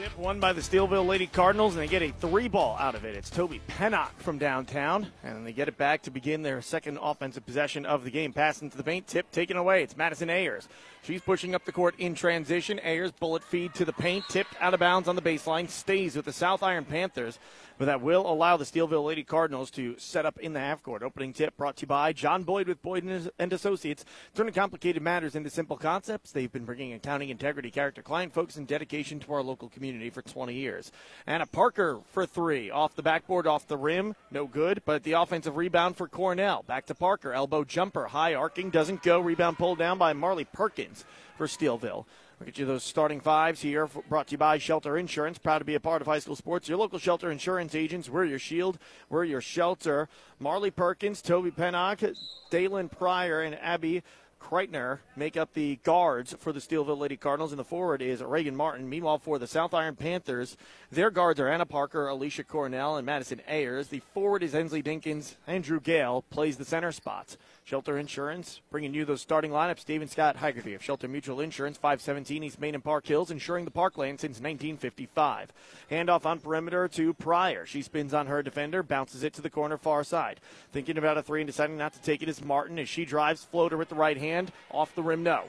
Tip won by the Steelville Lady Cardinals, and they get a three ball out of it. It's Toby Pennock from downtown, and they get it back to begin their second offensive possession of the game. Passing to the paint, tip taken away. It's Madison Ayers. She's pushing up the court in transition. Ayers bullet feed to the paint, tipped out of bounds on the baseline, stays with the South Iron Panthers, but that will allow the Steelville Lady Cardinals to set up in the half court. Opening tip brought to you by John Boyd with Boyd and Associates, turning complicated matters into simple concepts. They've been bringing accounting, integrity, character, client focus, and dedication to our local community for 20 years. Anna Parker for three, off the backboard, off the rim, no good, but the offensive rebound for Cornell. Back to Parker, elbow jumper, high arcing, doesn't go. Rebound pulled down by Marley Perkins for Steelville. We'll get you those starting fives here, brought to you by Shelter Insurance. Proud to be a part of high school sports. Your local Shelter Insurance agents. We're your shield. We're your shelter. Marley Perkins, Toby Pennock, Dalen Pryor, and Abby Kreitner make up the guards for the Steelville Lady Cardinals, and the forward is Reagan Martin. Meanwhile, for the South Iron Panthers, their guards are Anna Parker, Alicia Cornell, and Madison Ayers. The forward is Ensley Dinkins. Andrew Gale plays the center spots. Shelter Insurance, bringing you those starting lineups. David Scott Haggerty of Shelter Mutual Insurance, 517 East Main and Park Hills, insuring the parkland since 1955. Handoff on perimeter to Pryor. She spins on her defender, bounces it to the corner far side. Thinking about a three and deciding not to take it is Martin as she drives floater with the right hand. Off the rim, no.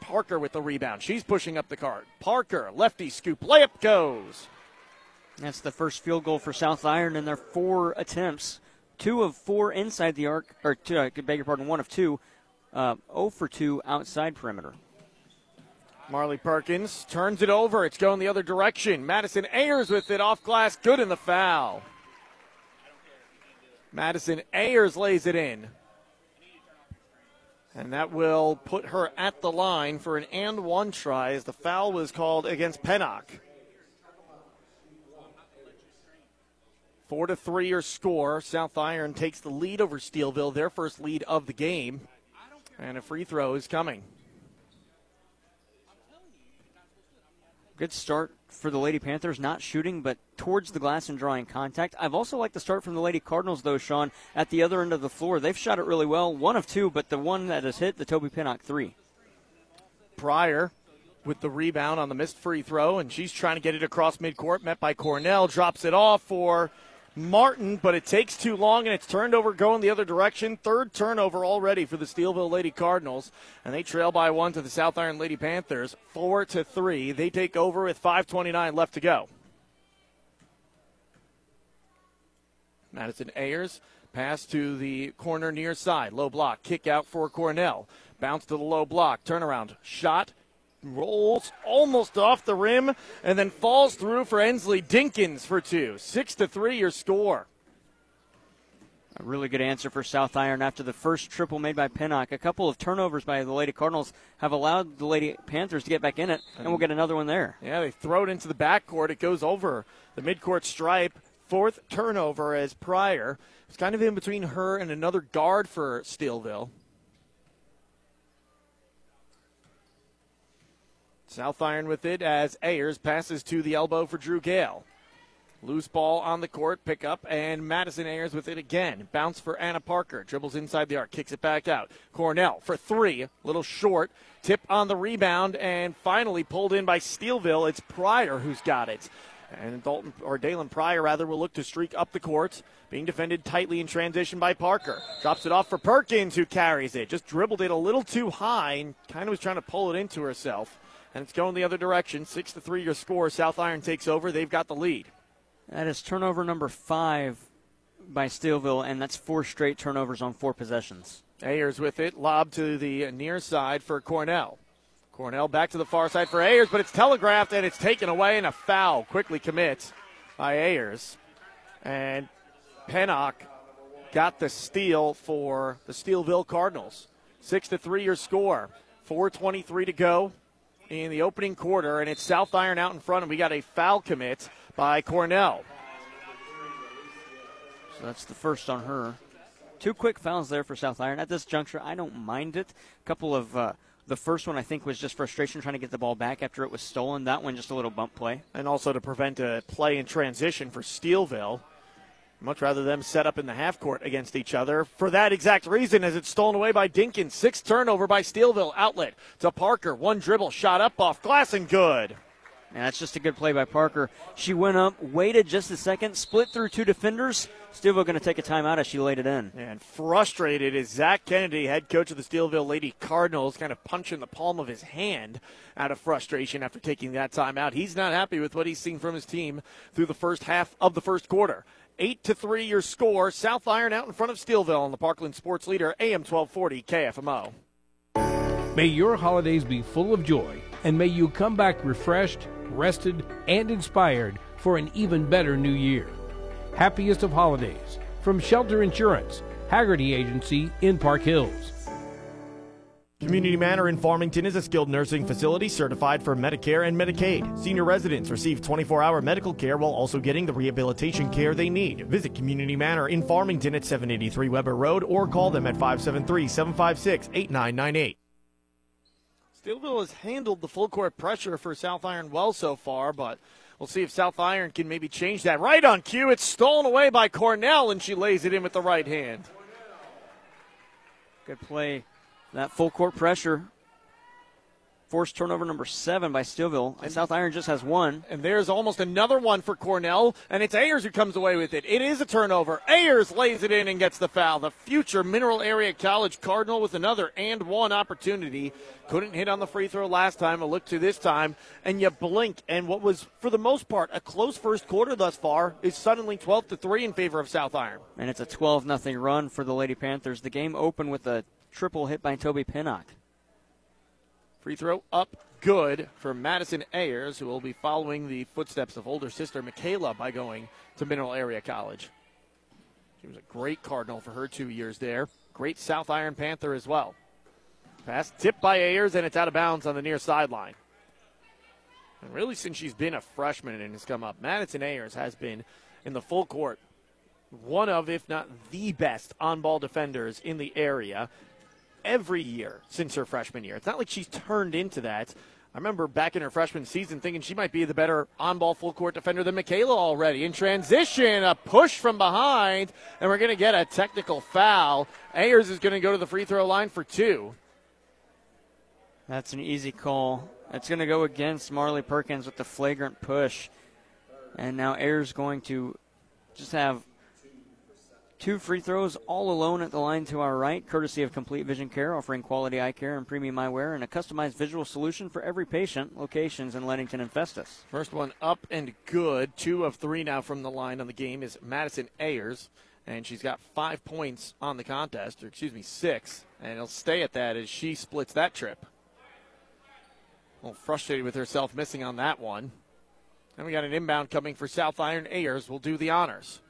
Parker with the rebound. She's pushing up the card. Parker, lefty scoop, layup goes. That's the first field goal for South Iron in their four attempts two of four inside the arc, or two, I beg your pardon, one of two, uh, 0 for 2 outside perimeter. Marley Perkins turns it over. It's going the other direction. Madison Ayers with it off glass. Good in the foul. Madison Ayers lays it in. And that will put her at the line for an and one try as the foul was called against Pennock. Four to three your score. South Iron takes the lead over Steelville, their first lead of the game. And a free throw is coming. Good start for the Lady Panthers, not shooting, but towards the glass and drawing contact. I've also liked the start from the Lady Cardinals, though, Sean, at the other end of the floor. They've shot it really well. One of two, but the one that has hit, the Toby Pennock three. Pryor with the rebound on the missed free throw, and she's trying to get it across midcourt, met by Cornell, drops it off for Martin, but it takes too long and it's turned over going the other direction. Third turnover already for the Steelville Lady Cardinals, and they trail by one to the South Iron Lady Panthers, four to three. They take over with 5:29 left to go. Madison Ayers pass to the corner near side, low block, kick out for Cornell, bounce to the low block, turnaround shot, rolls almost off the rim and then falls through for Ensley Dinkins for two. Six to three, your score. A really good answer for South Iron after the first triple made by Pennock. A couple of turnovers by the Lady Cardinals have allowed the Lady Panthers to get back in it, and we'll get another one there. Yeah, they throw it into the backcourt. It goes over the midcourt stripe. Fourth turnover as Pryor. It's kind of in between her and another guard for Steelville. South Iron with it as Ayers passes to the elbow for Drew Gale. Loose ball on the court, pick up, and Madison Ayers with it again. Bounce for Anna Parker. Dribbles inside the arc, kicks it back out. Cornell for three, little short. Tip on the rebound, and finally pulled in by Steelville. It's Pryor who's got it. And Dalton, or Dalen Pryor rather, will look to streak up the court. Being defended tightly in transition by Parker. Drops it off for Perkins, who carries it. Just dribbled it a little too high and kind of was trying to pull it into herself and it's going the other direction. Six to three your score. South Iron takes over. They've got the lead. That is turnover number five by Steelville, and that's four straight turnovers on four possessions. Ayers with it, lob to the near side for Cornell. Cornell back to the far side for Ayers, but it's telegraphed and it's taken away, and a foul quickly commits by Ayers. And Pennock got the steal for the Steelville Cardinals. Six to three your score. 4:23 to go in the opening quarter, and it's South Iron out in front, and we got a foul commit by Cornell. So that's the first on her. Two quick fouls there for South Iron. At this juncture, I don't mind it. A couple of. Uh, the first one, I think, was just frustration trying to get the ball back after it was stolen. That one, just a little bump play. And also to prevent a play in transition for Steelville. Much rather them set up in the half court against each other for that exact reason as it's stolen away by Dinkins. Sixth turnover by Steelville. Outlet to Parker. One dribble shot up off glass and good. And that's just a good play by Parker. She went up, waited just a second, split through two defenders. Steelville going to take a timeout as she laid it in. And frustrated is Zach Kennedy, head coach of the Steelville Lady Cardinals, kind of punching the palm of his hand out of frustration after taking that timeout. He's not happy with what he's seen from his team through the first half of the first quarter. Eight to three, your score. South Iron out in front of Steelville on the Parkland Sports Leader, AM 1240 KFMO. May your holidays be full of joy, and may you come back refreshed, rested, and inspired for an even better new year. Happiest of holidays from Shelter Insurance, Haggerty Agency in Park Hills. Community Manor in Farmington is a skilled nursing facility certified for Medicare and Medicaid. Senior residents receive 24 hour medical care while also getting the rehabilitation care they need. Visit Community Manor in Farmington at 783 Weber Road or call them at 573 756 8998. Steelville has handled the full court pressure for South Iron well so far, but we'll see if South Iron can maybe change that. Right on cue, it's stolen away by Cornell, and she lays it in with the right hand. Good play that full court pressure. Forced turnover number seven by Steelville. And South Iron just has one. And there's almost another one for Cornell, and it's Ayers who comes away with it. It is a turnover. Ayers lays it in and gets the foul. The future Mineral Area College Cardinal with another and one opportunity. Couldn't hit on the free throw last time. A look to this time, and you blink. And what was, for the most part, a close first quarter thus far is suddenly 12 to 3 in favor of South Iron. And it's a 12 0 run for the Lady Panthers. The game opened with a triple hit by Toby Pennock. Free throw up good for Madison Ayers, who will be following the footsteps of older sister Michaela by going to Mineral Area College. She was a great Cardinal for her two years there. Great South Iron Panther as well. Pass tipped by Ayers, and it's out of bounds on the near sideline. And really, since she's been a freshman and has come up, Madison Ayers has been in the full court one of, if not the best on ball defenders in the area every year since her freshman year. It's not like she's turned into that. I remember back in her freshman season thinking she might be the better on ball full court defender than Michaela already. In transition, a push from behind, and we're going to get a technical foul. Ayers is going to go to the free throw line for two. That's an easy call. It's going to go against Marley Perkins with the flagrant push. And now Ayers going to just have Two free throws all alone at the line to our right, courtesy of Complete Vision Care, offering quality eye care and premium eyewear and a customized visual solution for every patient. Locations in Leadington and Festus. First one up and good. Two of three now from the line on the game is Madison Ayers, and she's got five points on the contest, or excuse me, six, and it'll stay at that as she splits that trip. A little frustrated with herself missing on that one. And we got an inbound coming for South Iron Ayers. will do the honors.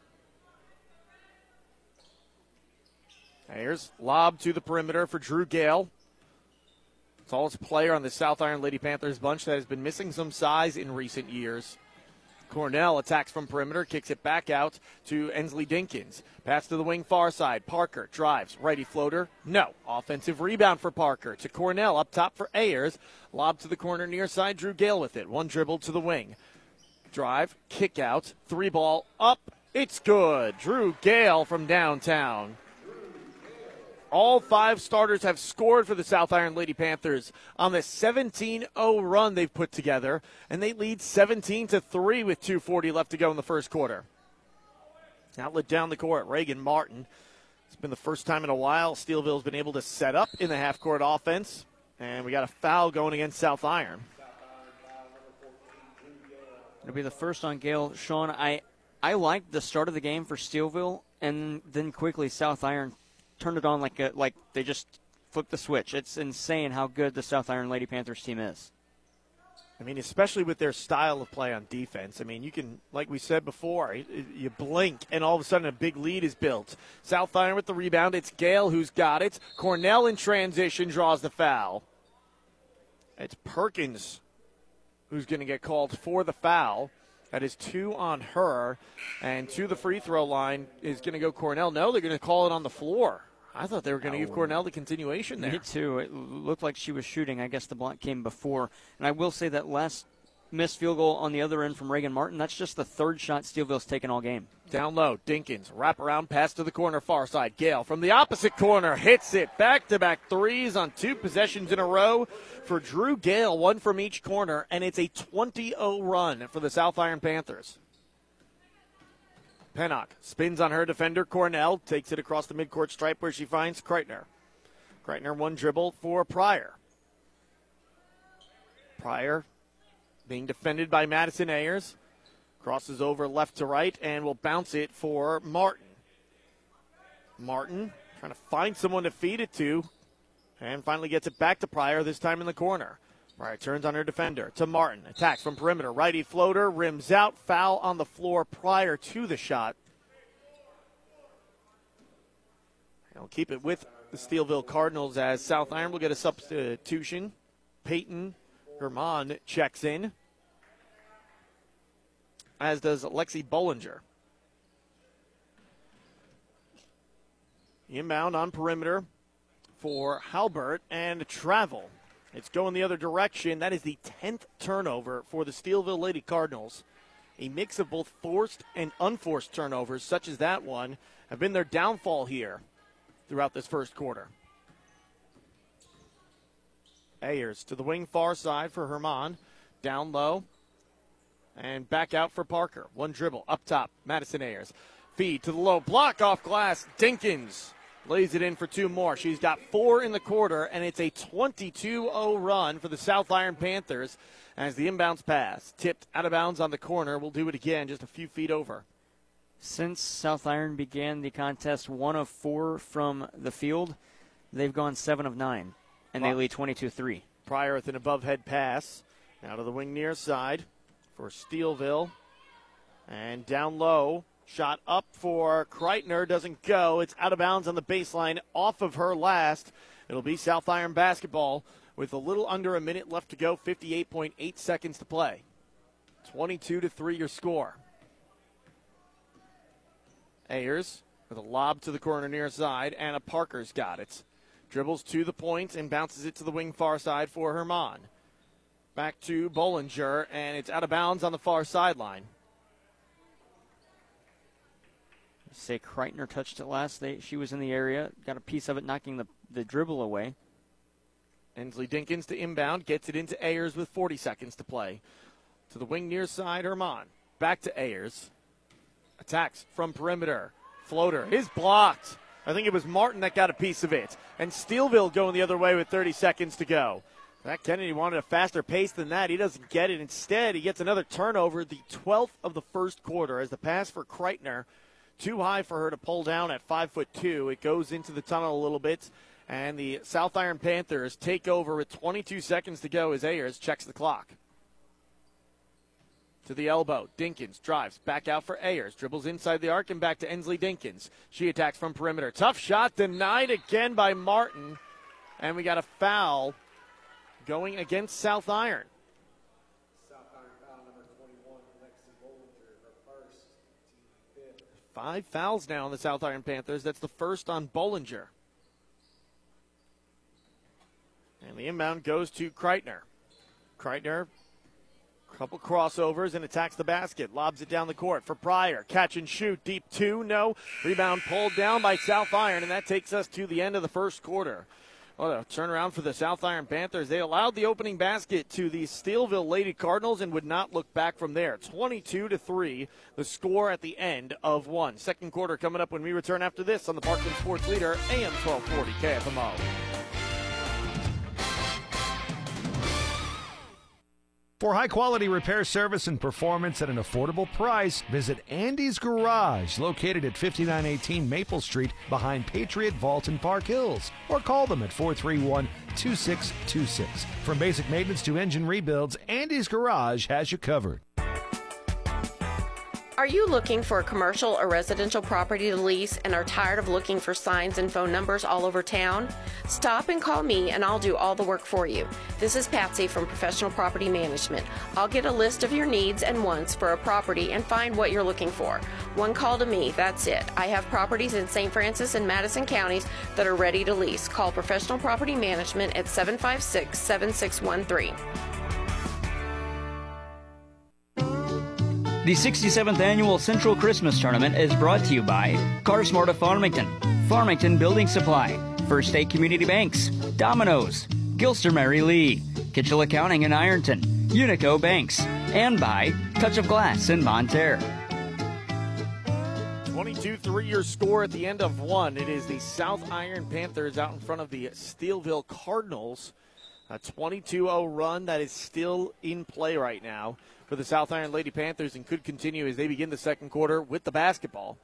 Here's lob to the perimeter for Drew Gale. Tallest player on the South Iron Lady Panthers bunch that has been missing some size in recent years. Cornell attacks from perimeter, kicks it back out to Ensley Dinkins. Pass to the wing far side. Parker drives. Righty floater. No. Offensive rebound for Parker. To Cornell up top for Ayers. Lob to the corner near side. Drew Gale with it. One dribble to the wing. Drive. Kick out. Three ball up. It's good. Drew Gale from downtown. All five starters have scored for the South Iron Lady Panthers on the 17 0 run they've put together, and they lead 17 to 3 with 2.40 left to go in the first quarter. Outlet down the court, Reagan Martin. It's been the first time in a while Steelville's been able to set up in the half court offense, and we got a foul going against South Iron. It'll be the first on Gale. Sean, I, I liked the start of the game for Steelville, and then quickly South Iron turned it on like a, like they just flipped the switch. It's insane how good the South Iron Lady Panthers team is. I mean, especially with their style of play on defense. I mean, you can, like we said before, you blink and all of a sudden a big lead is built. South Iron with the rebound. It's Gale who's got it. Cornell in transition draws the foul. It's Perkins who's going to get called for the foul. That is two on her. And to the free throw line is going to go Cornell. No, they're going to call it on the floor. I thought they were going to give Cornell the continuation there. Me too. It looked like she was shooting. I guess the block came before. And I will say that last missed field goal on the other end from Reagan Martin, that's just the third shot Steelville's taken all game. Down low, Dinkins, wrap around pass to the corner, far side. Gale from the opposite corner hits it. Back to back threes on two possessions in a row for Drew Gale, one from each corner, and it's a 20 0 run for the South Iron Panthers. Pennock spins on her defender, Cornell, takes it across the midcourt stripe where she finds Kreitner. Kreitner one dribble for Pryor. Pryor being defended by Madison Ayers. Crosses over left to right and will bounce it for Martin. Martin trying to find someone to feed it to and finally gets it back to Pryor, this time in the corner. Pryor turns on her defender to Martin. Attacks from perimeter. Righty floater, rims out, foul on the floor prior to the shot. They'll keep it with the Steelville Cardinals as South Iron will get a substitution. Peyton Herman checks in as does Lexi Bollinger. Inbound on perimeter for Halbert and travel. It's going the other direction. That is the 10th turnover for the Steelville Lady Cardinals. A mix of both forced and unforced turnovers, such as that one, have been their downfall here throughout this first quarter. Ayers to the wing far side for Herman. Down low. And back out for Parker. One dribble up top. Madison Ayers. Feed to the low. Block off glass. Dinkins lays it in for two more. She's got four in the quarter, and it's a 22 0 run for the South Iron Panthers as the inbounds pass. Tipped out of bounds on the corner. We'll do it again just a few feet over. Since South Iron began the contest, one of four from the field, they've gone seven of nine, and they lead 22 3. Pryor with an above head pass. Out of the wing near side for Steelville. And down low, shot up for Kreitner, doesn't go. It's out of bounds on the baseline, off of her last. It'll be South Iron basketball with a little under a minute left to go, 58.8 seconds to play. 22 to 3 your score. Ayers with a lob to the corner near side. Anna Parker's got it. Dribbles to the point and bounces it to the wing far side for Herman. Back to Bollinger, and it's out of bounds on the far sideline. Say Kreitner touched it last. They, she was in the area, got a piece of it, knocking the, the dribble away. Ensley Dinkins to inbound, gets it into Ayers with 40 seconds to play. To the wing near side, Herman. Back to Ayers. Attacks from perimeter. Floater is blocked. I think it was Martin that got a piece of it. And Steelville going the other way with 30 seconds to go. Zach Kennedy wanted a faster pace than that. He doesn't get it. Instead, he gets another turnover, the 12th of the first quarter, as the pass for Kreitner, too high for her to pull down at five foot two. It goes into the tunnel a little bit, and the South Iron Panthers take over with 22 seconds to go as Ayers checks the clock. To the elbow, Dinkins drives back out for Ayers, dribbles inside the arc and back to Ensley Dinkins. She attacks from perimeter. Tough shot denied again by Martin, and we got a foul going against South Iron. south iron is number 21 alexa gold Five fouls now on the South Iron Panthers. That's the first on Bollinger. And the inbound goes to Kreitner. Kreitner, couple crossovers and attacks the basket. Lobs it down the court for Pryor. Catch and shoot. Deep two. No. Rebound pulled down by South Iron, and that takes us to the end of the first quarter. Well, a turnaround for the South Iron Panthers. They allowed the opening basket to the Steelville Lady Cardinals and would not look back from there. 22 to 3, the score at the end of one. Second quarter coming up when we return after this on the Parkland Sports Leader, AM 1240 KFMO. For high quality repair service and performance at an affordable price, visit Andy's Garage, located at 5918 Maple Street behind Patriot Vault in Park Hills, or call them at 431 2626. From basic maintenance to engine rebuilds, Andy's Garage has you covered. Are you looking for a commercial or residential property to lease and are tired of looking for signs and phone numbers all over town? Stop and call me and I'll do all the work for you. This is Patsy from Professional Property Management. I'll get a list of your needs and wants for a property and find what you're looking for. One call to me, that's it. I have properties in St. Francis and Madison counties that are ready to lease. Call Professional Property Management at 756 7613. The 67th Annual Central Christmas Tournament is brought to you by CarSmart of Farmington, Farmington Building Supply, First State Community Banks, Domino's, Gilster Mary Lee, Kitchell Accounting in Ironton, Unico Banks, and by Touch of Glass in Bonne Terre. 22 3 your score at the end of one. It is the South Iron Panthers out in front of the Steelville Cardinals. A 22 0 run that is still in play right now for the South Iron Lady Panthers and could continue as they begin the second quarter with the basketball.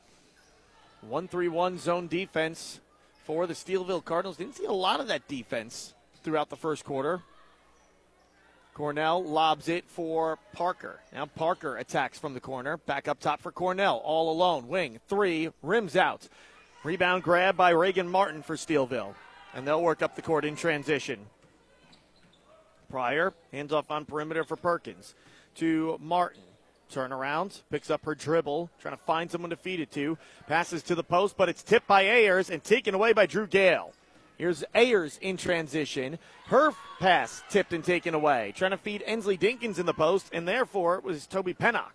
1 3 1 zone defense for the Steelville Cardinals. Didn't see a lot of that defense throughout the first quarter. Cornell lobs it for Parker. Now Parker attacks from the corner. Back up top for Cornell. All alone. Wing. Three. Rims out. Rebound grab by Reagan Martin for Steelville. And they'll work up the court in transition. Pryor hands off on perimeter for Perkins to Martin. Turnaround, picks up her dribble, trying to find someone to feed it to. Passes to the post, but it's tipped by Ayers and taken away by Drew Gale. Here's Ayers in transition. Her pass tipped and taken away. Trying to feed Ensley Dinkins in the post, and therefore it was Toby Pennock.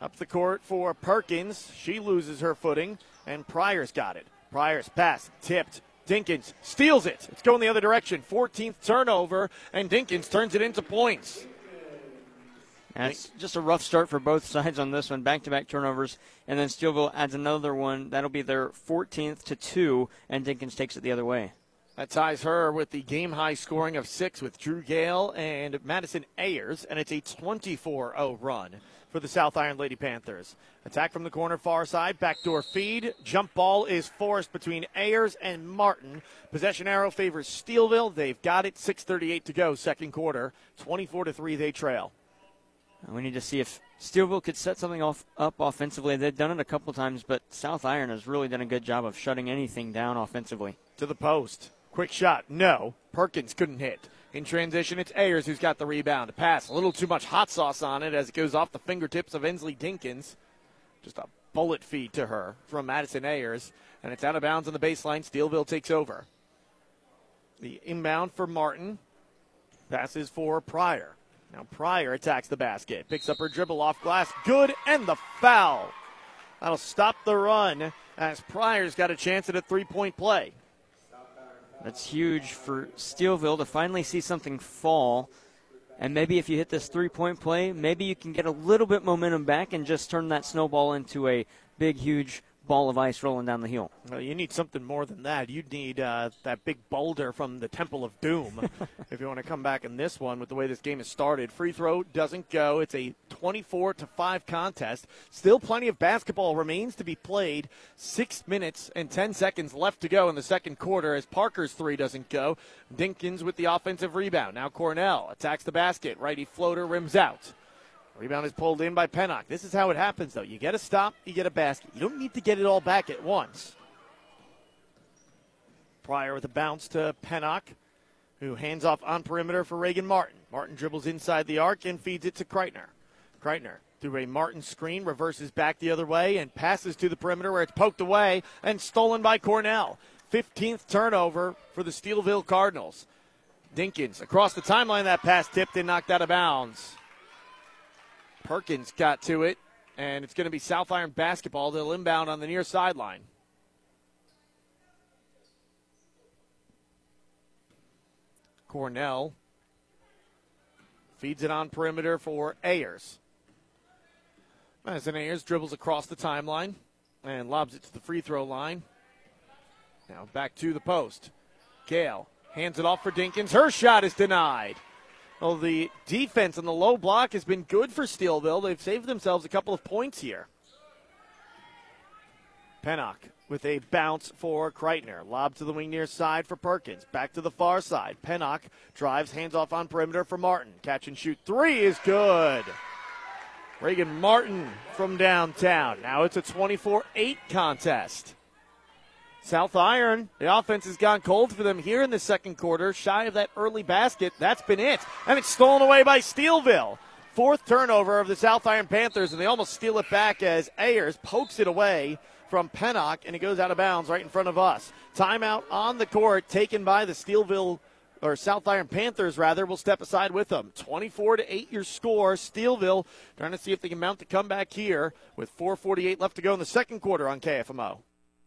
Up the court for Perkins. She loses her footing, and Pryor's got it. Pryor's pass tipped. Dinkins steals it. It's going the other direction. 14th turnover, and Dinkins turns it into points. And it's just a rough start for both sides on this one. Back to back turnovers. And then Steelville adds another one. That'll be their 14th to 2, and Dinkins takes it the other way. That ties her with the game high scoring of six with Drew Gale and Madison Ayers, and it's a 24 0 run for the South Iron Lady Panthers. Attack from the corner far side, backdoor feed. Jump ball is forced between Ayers and Martin. Possession arrow favors Steelville. They've got it. 6:38 to go, second quarter. 24 to three, they trail. We need to see if Steelville could set something off, up offensively. They've done it a couple times, but South Iron has really done a good job of shutting anything down offensively. To the post. Quick shot. No. Perkins couldn't hit. In transition, it's Ayers who's got the rebound. A pass. A little too much hot sauce on it as it goes off the fingertips of Ensley Dinkins. Just a bullet feed to her from Madison Ayers. And it's out of bounds on the baseline. Steelville takes over. The inbound for Martin. Passes for Pryor. Now Pryor attacks the basket, picks up her dribble off glass, good, and the foul. That'll stop the run as Pryor's got a chance at a three point play. That's huge for Steelville to finally see something fall. And maybe if you hit this three point play, maybe you can get a little bit momentum back and just turn that snowball into a big, huge ball of ice rolling down the hill. Well, you need something more than that. You need uh, that big boulder from the Temple of Doom if you want to come back in this one with the way this game has started. Free throw doesn't go. It's a 24 to 5 contest. Still plenty of basketball remains to be played. 6 minutes and 10 seconds left to go in the second quarter as Parker's 3 doesn't go. Dinkins with the offensive rebound. Now Cornell attacks the basket. Righty floater rims out. Rebound is pulled in by Pennock. This is how it happens, though. You get a stop, you get a basket. You don't need to get it all back at once. Pryor with a bounce to Pennock, who hands off on perimeter for Reagan Martin. Martin dribbles inside the arc and feeds it to Kreitner. Kreitner through a Martin screen, reverses back the other way and passes to the perimeter where it's poked away and stolen by Cornell. 15th turnover for the Steelville Cardinals. Dinkins across the timeline, that pass tipped and knocked out of bounds. Perkins got to it, and it's going to be South Iron basketball. They'll inbound on the near sideline. Cornell feeds it on perimeter for Ayers. Madison Ayers dribbles across the timeline and lobs it to the free throw line. Now back to the post. Gale hands it off for Dinkins. Her shot is denied. Well, the defense and the low block has been good for Steelville. They've saved themselves a couple of points here. Pennock with a bounce for Kreitner. Lob to the wing near side for Perkins. Back to the far side. Pennock drives, hands off on perimeter for Martin. Catch and shoot three is good. Reagan Martin from downtown. Now it's a 24 8 contest. South Iron, the offense has gone cold for them here in the second quarter, shy of that early basket. That's been it. And it's stolen away by Steelville. Fourth turnover of the South Iron Panthers, and they almost steal it back as Ayers pokes it away from Pennock, and it goes out of bounds right in front of us. Timeout on the court taken by the Steelville or South Iron Panthers rather will step aside with them. 24 to 8 your score. Steelville trying to see if they can mount the comeback here with 448 left to go in the second quarter on KFMO.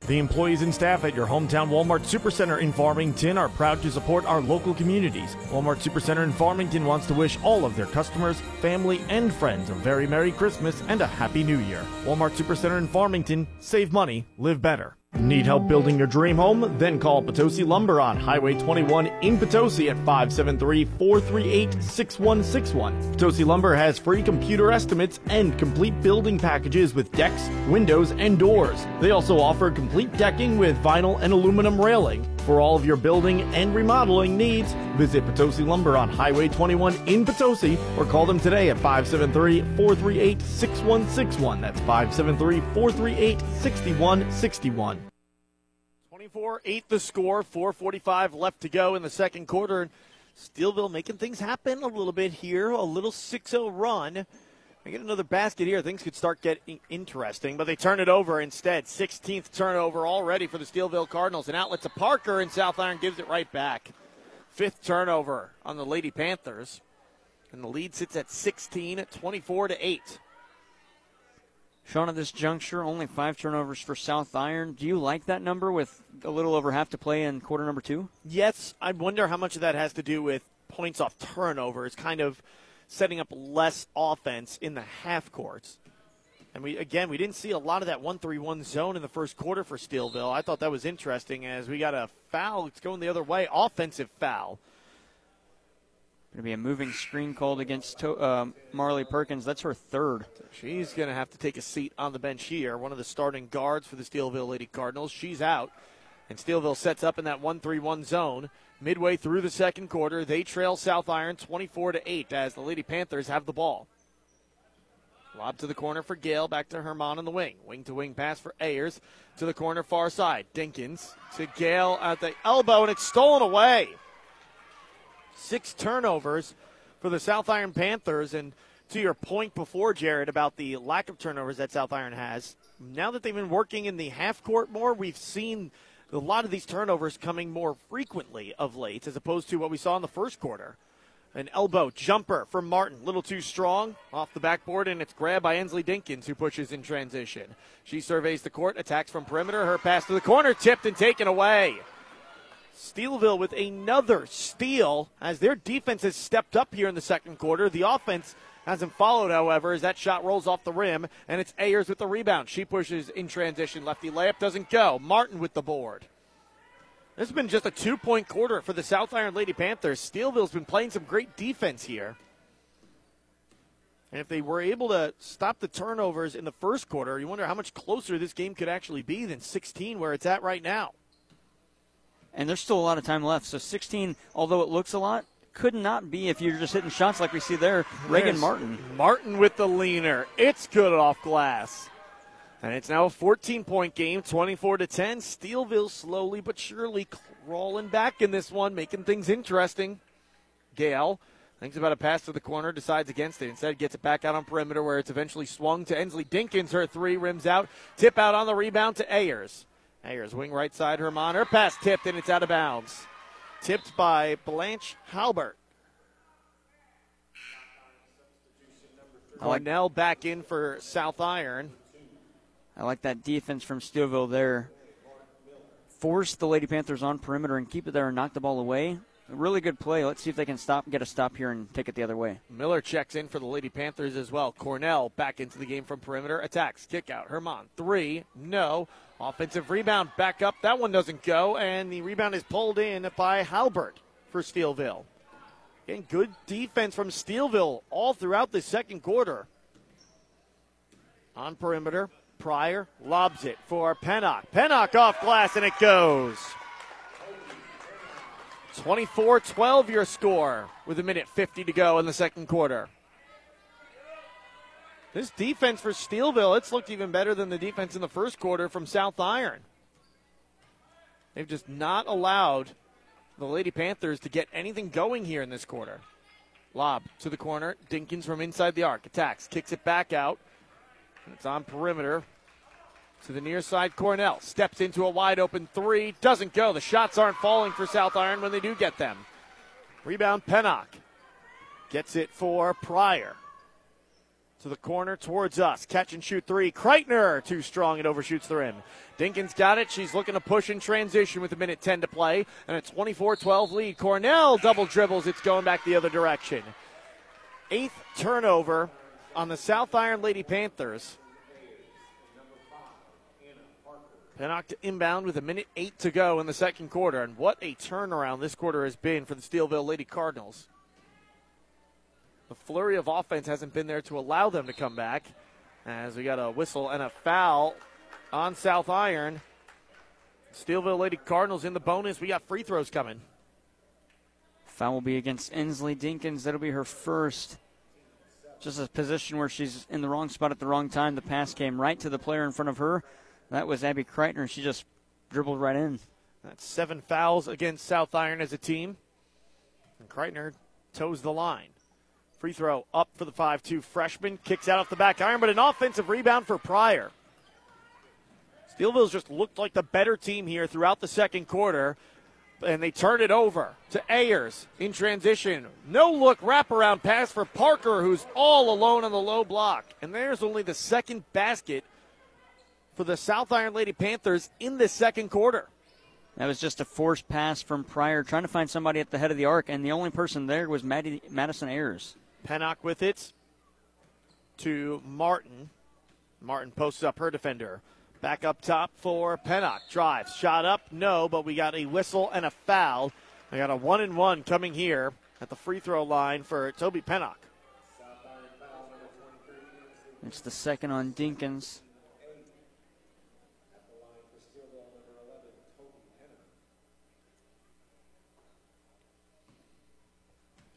The employees and staff at your hometown Walmart Supercenter in Farmington are proud to support our local communities. Walmart Supercenter in Farmington wants to wish all of their customers, family, and friends a very Merry Christmas and a Happy New Year. Walmart Supercenter in Farmington, save money, live better. Need help building your dream home? Then call Potosi Lumber on Highway 21 in Potosi at 573 438 6161. Potosi Lumber has free computer estimates and complete building packages with decks, windows, and doors. They also offer complete decking with vinyl and aluminum railing. For all of your building and remodeling needs, visit Potosi Lumber on Highway 21 in Potosi or call them today at 573 438 6161. That's 573 438 6161. 24 8 the score, 445 left to go in the second quarter. Steelville making things happen a little bit here, a little 6 0 run. They get another basket here. Things could start getting interesting, but they turn it over instead. 16th turnover already for the Steelville Cardinals. An outlet to Parker, and South Iron gives it right back. Fifth turnover on the Lady Panthers. And the lead sits at 16, 24 to 8. Sean, at this juncture, only five turnovers for South Iron. Do you like that number with a little over half to play in quarter number two? Yes, I wonder how much of that has to do with points off turnovers, it's kind of setting up less offense in the half courts. And we again, we didn't see a lot of that one-three-one zone in the first quarter for Steelville. I thought that was interesting as we got a foul. It's going the other way, offensive foul. Going to be a moving screen called against to- uh, Marley Perkins. That's her third. She's going to have to take a seat on the bench here. One of the starting guards for the Steelville Lady Cardinals. She's out. And Steelville sets up in that 1 3 1 zone. Midway through the second quarter, they trail South Iron 24 to 8 as the Lady Panthers have the ball. Lob to the corner for Gale. Back to Herman on the wing. Wing to wing pass for Ayers to the corner far side. Dinkins to Gale at the elbow, and it's stolen away. Six turnovers for the South Iron Panthers. And to your point before, Jared, about the lack of turnovers that South Iron has, now that they've been working in the half court more, we've seen a lot of these turnovers coming more frequently of late as opposed to what we saw in the first quarter. An elbow jumper from Martin, little too strong, off the backboard, and it's grabbed by Ensley Dinkins, who pushes in transition. She surveys the court, attacks from perimeter. Her pass to the corner, tipped and taken away. Steelville with another steal as their defense has stepped up here in the second quarter. The offense hasn't followed, however, as that shot rolls off the rim, and it's Ayers with the rebound. She pushes in transition. Lefty layup doesn't go. Martin with the board. This has been just a two point quarter for the South Iron Lady Panthers. Steelville's been playing some great defense here. And if they were able to stop the turnovers in the first quarter, you wonder how much closer this game could actually be than 16 where it's at right now. And there's still a lot of time left. So 16, although it looks a lot, could not be if you're just hitting shots like we see there. Reagan There's Martin. Martin with the leaner. It's good off glass. And it's now a 14 point game, 24 to 10. Steelville slowly but surely crawling back in this one, making things interesting. Gale thinks about a pass to the corner, decides against it. Instead, gets it back out on perimeter where it's eventually swung to Ensley Dinkins. Her three rims out. Tip out on the rebound to Ayers. Ayers, wing right side, Herman. Her pass tipped and it's out of bounds. Tipped by Blanche Halbert. Cornell back in for South Iron. I like that defense from Steelville there. Force the Lady Panthers on perimeter and keep it there and knock the ball away. A really good play. Let's see if they can stop, get a stop here, and take it the other way. Miller checks in for the Lady Panthers as well. Cornell back into the game from perimeter. Attacks. Kick out. Herman. Three. No. Offensive rebound. Back up. That one doesn't go. And the rebound is pulled in by Halbert for Steelville. Again, good defense from Steelville all throughout the second quarter. On perimeter. Pryor lobs it for Pennock. Pennock off glass and it goes. 24 12 your score with a minute 50 to go in the second quarter. This defense for Steelville, it's looked even better than the defense in the first quarter from South Iron. They've just not allowed the Lady Panthers to get anything going here in this quarter. Lob to the corner. Dinkins from inside the arc. Attacks. Kicks it back out. It's on perimeter. To the near side, Cornell steps into a wide open three. Doesn't go. The shots aren't falling for South Iron when they do get them. Rebound, Pennock. Gets it for Pryor. To the corner towards us. Catch and shoot three. Kreitner, too strong. It overshoots the rim. Dinkins got it. She's looking to push in transition with a minute 10 to play. And a 24 12 lead. Cornell double dribbles. It's going back the other direction. Eighth turnover on the South Iron Lady Panthers. Pennock to inbound with a minute eight to go in the second quarter. And what a turnaround this quarter has been for the Steelville Lady Cardinals. The flurry of offense hasn't been there to allow them to come back. As we got a whistle and a foul on South Iron. Steelville Lady Cardinals in the bonus. We got free throws coming. Foul will be against Ensley Dinkins. That'll be her first. Just a position where she's in the wrong spot at the wrong time. The pass came right to the player in front of her. That was Abby Kreitner, she just dribbled right in. That's seven fouls against South Iron as a team. And Kreitner toes the line. Free throw up for the 5 2 freshman. Kicks out off the back iron, but an offensive rebound for Pryor. Steelville's just looked like the better team here throughout the second quarter, and they turn it over to Ayers in transition. No look wraparound pass for Parker, who's all alone on the low block. And there's only the second basket for the South Iron Lady Panthers in the second quarter. That was just a forced pass from Pryor, trying to find somebody at the head of the arc, and the only person there was Maddie, Madison Ayers. Pennock with it to Martin. Martin posts up her defender. Back up top for Pennock. Drives. Shot up. No, but we got a whistle and a foul. I got a one and one coming here at the free throw line for Toby Pennock. It's the second on Dinkins.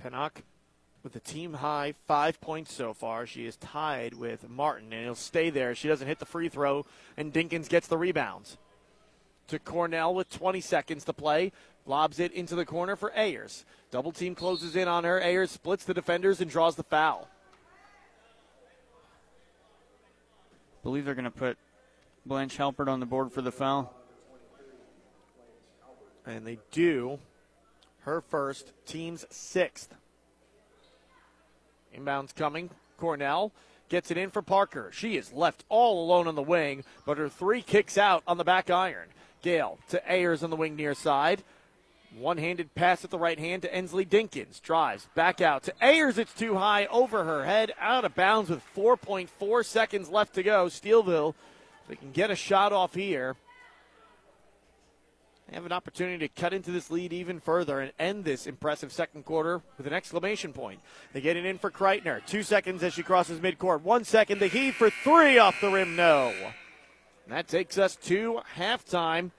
Pennock with a team high five points so far. She is tied with Martin, and he'll stay there. She doesn't hit the free throw, and Dinkins gets the rebounds. To Cornell with 20 seconds to play. Lobs it into the corner for Ayers. Double team closes in on her. Ayers splits the defenders and draws the foul. believe they're going to put Blanche Halbert on the board for the foul. And they do. Her first, team's sixth. Inbounds coming. Cornell gets it in for Parker. She is left all alone on the wing, but her three kicks out on the back iron. Gale to Ayers on the wing near side. One handed pass at the right hand to Ensley Dinkins. Drives back out to Ayers. It's too high over her head, out of bounds with 4.4 seconds left to go. Steelville, they can get a shot off here. They have an opportunity to cut into this lead even further and end this impressive second quarter with an exclamation point. They get it in for Kreitner. Two seconds as she crosses midcourt. One second. The heave for three off the rim. No. And that takes us to halftime.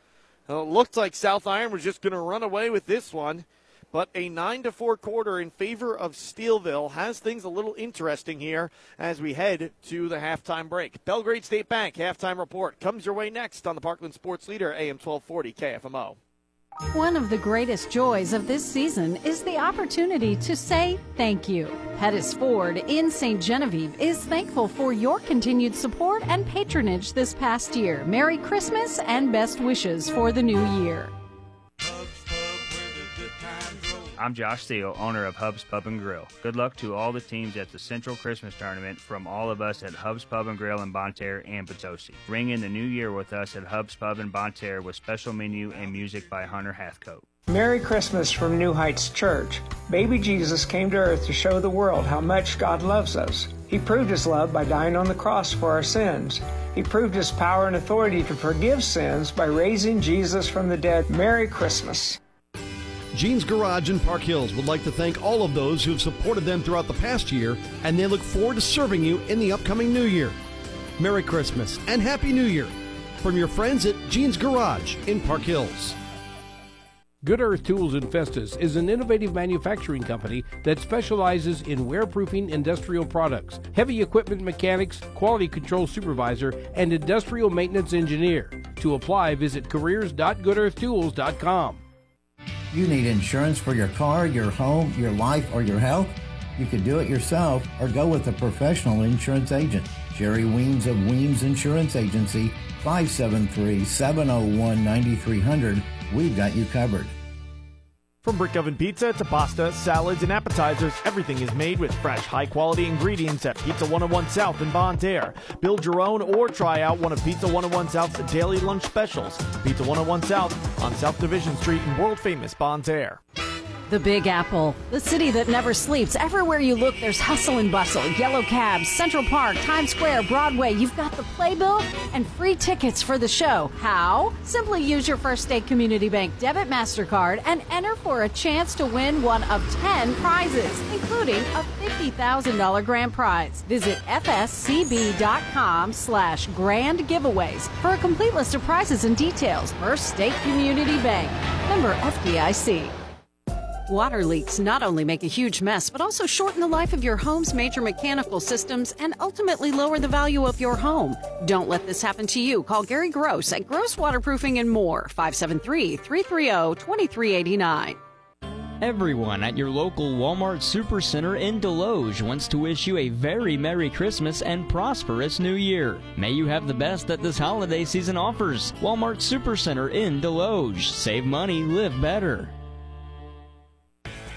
Well, it looked like South Iron was just going to run away with this one, but a 9 to 4 quarter in favor of Steelville has things a little interesting here as we head to the halftime break. Belgrade State Bank halftime report comes your way next on the Parkland Sports Leader AM 1240 KFMO. One of the greatest joys of this season is the opportunity to say thank you. Pettis Ford in St. Genevieve is thankful for your continued support and patronage this past year. Merry Christmas and best wishes for the new year. I'm Josh Steele, owner of Hub's Pub and Grill. Good luck to all the teams at the Central Christmas Tournament from all of us at Hub's Pub and Grill in Bonne Terre and Potosi. Ring in the new year with us at Hub's Pub in Bonne Terre with special menu and music by Hunter Hathcote. Merry Christmas from New Heights Church. Baby Jesus came to earth to show the world how much God loves us. He proved his love by dying on the cross for our sins. He proved his power and authority to forgive sins by raising Jesus from the dead. Merry Christmas. Gene's Garage in Park Hills would like to thank all of those who have supported them throughout the past year, and they look forward to serving you in the upcoming new year. Merry Christmas and Happy New Year from your friends at Gene's Garage in Park Hills. Good Earth Tools and Festus is an innovative manufacturing company that specializes in wearproofing industrial products, heavy equipment mechanics, quality control supervisor, and industrial maintenance engineer. To apply, visit careers.goodearthtools.com. You need insurance for your car, your home, your life, or your health? You can do it yourself or go with a professional insurance agent. Jerry Weems of Weems Insurance Agency, 573 701 9300. We've got you covered. From brick oven pizza to pasta, salads, and appetizers, everything is made with fresh, high quality ingredients at Pizza 101 South in Bonne Terre. Build your own or try out one of Pizza 101 South's daily lunch specials. Pizza 101 South on South Division Street in world famous Bonne Terre. The Big Apple, the city that never sleeps. Everywhere you look, there's hustle and bustle. Yellow cabs, Central Park, Times Square, Broadway. You've got the playbill and free tickets for the show. How? Simply use your First State Community Bank debit MasterCard and enter for a chance to win one of 10 prizes, including a $50,000 grand prize. Visit fscb.com slash grand giveaways for a complete list of prizes and details. First State Community Bank. Member FDIC. Water leaks not only make a huge mess, but also shorten the life of your home's major mechanical systems and ultimately lower the value of your home. Don't let this happen to you. Call Gary Gross at Gross Waterproofing and More, 573 330 2389. Everyone at your local Walmart Supercenter in Desloge wants to wish you a very Merry Christmas and prosperous New Year. May you have the best that this holiday season offers. Walmart Supercenter in Desloge. Save money, live better.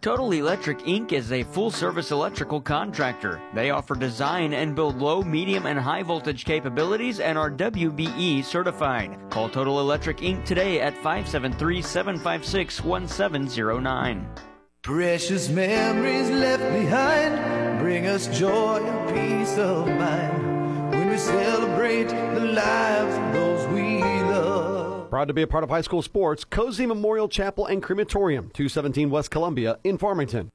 Total Electric Inc. is a full service electrical contractor. They offer design and build low, medium, and high voltage capabilities and are WBE certified. Call Total Electric Inc. today at 573 756 1709. Precious memories left behind bring us joy and peace of mind when we celebrate the lives of those we love. Proud to be a part of high school sports, Cozean Memorial Chapel and Crematorium, 217 West Columbia in Farmington.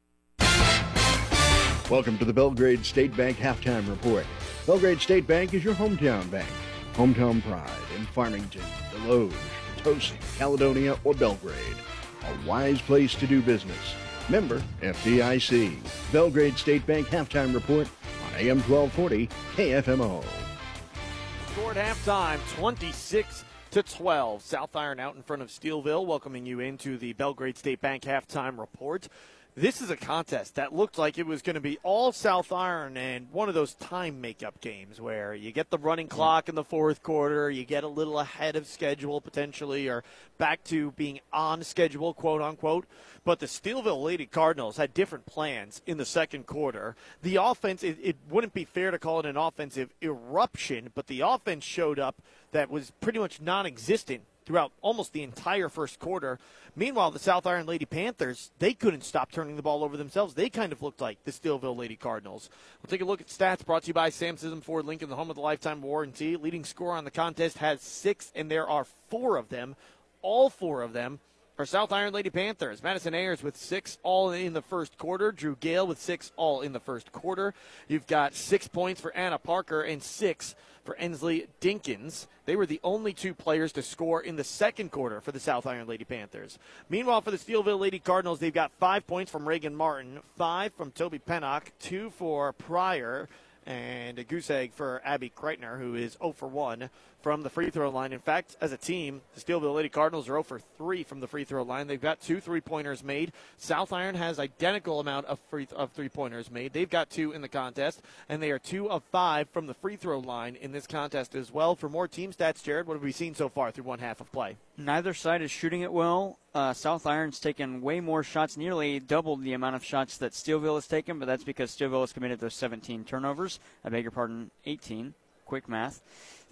Welcome to the Belgrade State Bank Halftime Report. Belgrade State Bank is your hometown bank. Hometown pride in Farmington, Desloge, Potosi, Caledonia, or Belgrade. A wise place to do business. Member FDIC. Belgrade State Bank Halftime Report on AM 1240 KFMO. Score at halftime, 26 to 12. South Iron out in front of Steelville, welcoming you into the Belgrade State Bank halftime report. This is a contest that looked like it was going to be all South Iron and one of those time makeup games where you get the running mm-hmm. clock in the fourth quarter, you get a little ahead of schedule potentially, or back to being on schedule, quote unquote. But the Steelville Lady Cardinals had different plans in the second quarter. The offense, it, it wouldn't be fair to call it an offensive eruption, but the offense showed up that was pretty much non existent throughout almost the entire first quarter. Meanwhile, the South Iron Lady Panthers, they couldn't stop turning the ball over themselves. They kind of looked like the Steelville Lady Cardinals. We'll take a look at stats brought to you by Sam Sism Ford Lincoln, the home of the lifetime warranty. Leading scorer on the contest has six, and there are four of them. All four of them are South Iron Lady Panthers. Madison Ayers with six all in the first quarter. Drew Gale with six all in the first quarter. You've got six points for Anna Parker and six for Ensley Dinkins. They were the only two players to score in the second quarter for the South Iron Lady Panthers. Meanwhile, for the Steelville Lady Cardinals, they've got five points from Reagan Martin, five from Toby Pennock, two for Pryor, and a goose egg for Abby Kreitner, who is 0 for 1 from the free throw line. In fact, as a team, the Steelville Lady Cardinals are 0 for 3 from the free throw line. They've got two three pointers made. South Iron has identical amount of free of three pointers made. They've got two in the contest, and they are two of five from the free throw line in this contest as well. For more team stats, Jared, what have we seen so far through one half of play? Neither side is shooting it well. Uh, South Iron's taken way more shots, nearly doubled the amount of shots that Steelville has taken, but that's because Steelville has committed those 17 turnovers. I beg your pardon, 18. Quick math.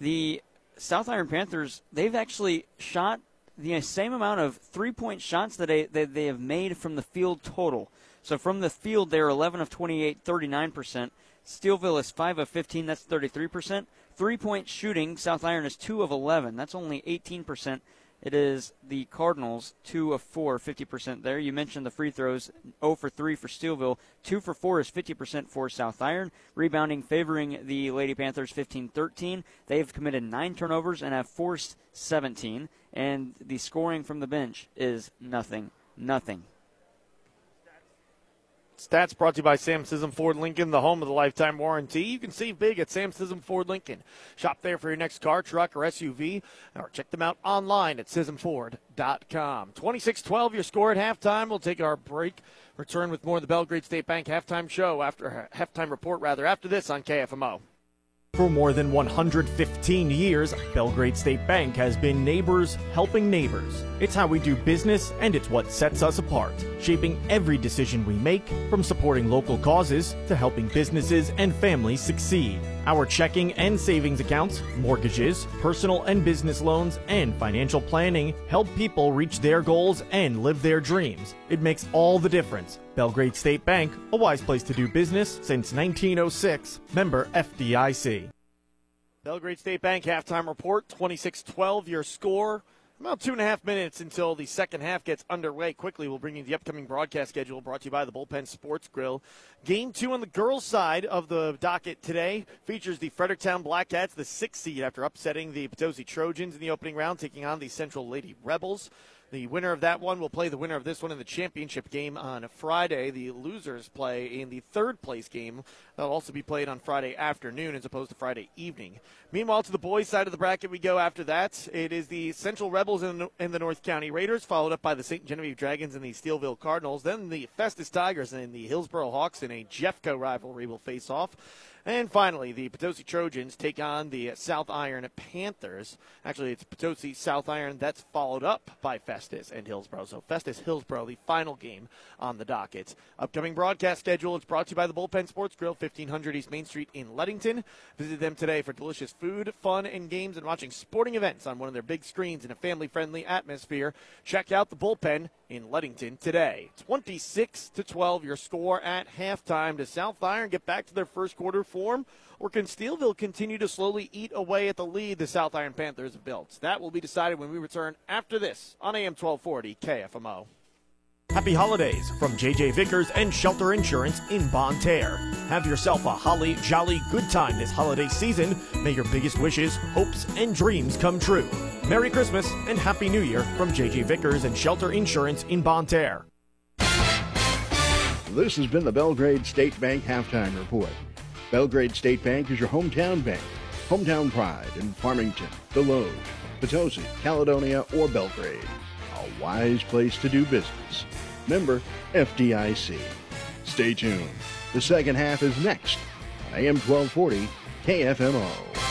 The South Iron Panthers, they've actually shot the same amount of three point shots that they, that they have made from the field total. So from the field, they're 11 of 28, 39%. Steelville is 5 of 15, that's 33%. Three point shooting, South Iron is 2 of 11, that's only 18%. It is the Cardinals, 2 of 4, 50% there. You mentioned the free throws, 0 for 3 for Steelville. 2 for 4 is 50% for South Iron. Rebounding favoring the Lady Panthers 15 13. They've committed 9 turnovers and have forced 17. And the scoring from the bench is nothing. Nothing. Stats brought to you by Sam Sism Ford Lincoln, the home of the lifetime warranty. You can save big at Sam Sism Ford Lincoln. Shop there for your next car, truck, or SUV, or check them out online at SismFord.com. 26 12, your score at halftime. We'll take our break. Return with more of the Belgrade State Bank halftime show after halftime report, rather, after this on KFMO. For more than 115 years, Belgrade State Bank has been neighbors helping neighbors. It's how we do business and it's what sets us apart, shaping every decision we make from supporting local causes to helping businesses and families succeed. Our checking and savings accounts, mortgages, personal and business loans, and financial planning help people reach their goals and live their dreams. It makes all the difference. Belgrade State Bank, a wise place to do business since 1906. Member FDIC. Belgrade State Bank halftime report 26 12, your score. About two and a half minutes until the second half gets underway. Quickly, we'll bring you the upcoming broadcast schedule brought to you by the Bullpen Sports Grill. Game two on the girls' side of the docket today features the Fredericktown Blackcats, the sixth seed after upsetting the Potosi Trojans in the opening round, taking on the Central Lady Rebels. The winner of that one will play the winner of this one in the championship game on Friday. The losers play in the third place game. That'll also be played on Friday afternoon as opposed to Friday evening. Meanwhile, to the boys' side of the bracket, we go after that. It is the Central Rebels and the North County Raiders, followed up by the St. Genevieve Dragons and the Steelville Cardinals. Then the Festus Tigers and the Hillsboro Hawks in a Jeffco rivalry will face off. And finally, the Potosi Trojans take on the South Iron Panthers. Actually, it's Potosi South Iron that's followed up by Festus and Hillsboro. So Festus Hillsboro, the final game on the docket. Upcoming broadcast schedule is brought to you by the Bullpen Sports Grill, 1500 East Main Street in Leadington. Visit them today for delicious food, fun, and games, and watching sporting events on one of their big screens in a family-friendly atmosphere. Check out the Bullpen in Leadington today. 26 to 12, your score at halftime. Does South Iron get back to their first quarter form, or can Steelville continue to slowly eat away at the lead the South Iron Panthers have built? That will be decided when we return after this on AM 1240 KFMO. Happy holidays from JJ Vickers and Shelter Insurance in Bonne Terre. Have yourself a holly jolly good time this holiday season. May your biggest wishes, hopes, and dreams come true. Merry Christmas and Happy New Year from JJ Vickers and Shelter Insurance in Bonne Terre. This has been the Belgrade State Bank halftime report. Belgrade State Bank is your hometown bank. Hometown pride in Farmington, Desloge, Potosi, Caledonia, or Belgrade. A wise place to do business. Member FDIC. Stay tuned. The second half is next on AM 1240 KFMO.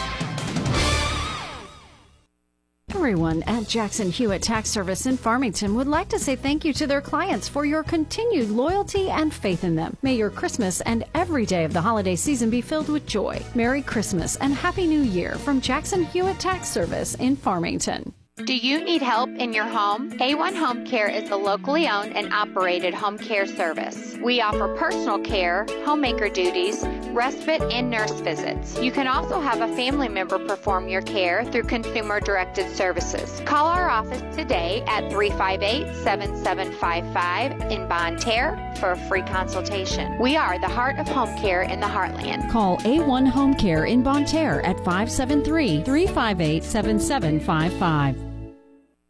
Everyone at Jackson Hewitt Tax Service in Farmington would like to say thank you to their clients for your continued loyalty and faith in them. May your Christmas and every day of the holiday season be filled with joy. Merry Christmas and Happy New Year from Jackson Hewitt Tax Service in Farmington. Do you need help in your home? A1 Home Care is a locally owned and operated home care service. We offer personal care, homemaker duties, respite, and nurse visits. You can also have a family member perform your care through consumer directed services. Call our office today at 358 7755 in Bonne Terre for a free consultation. We are the heart of home care in the heartland. Call A1 Home Care in Bonne Terre at 573 358 7755.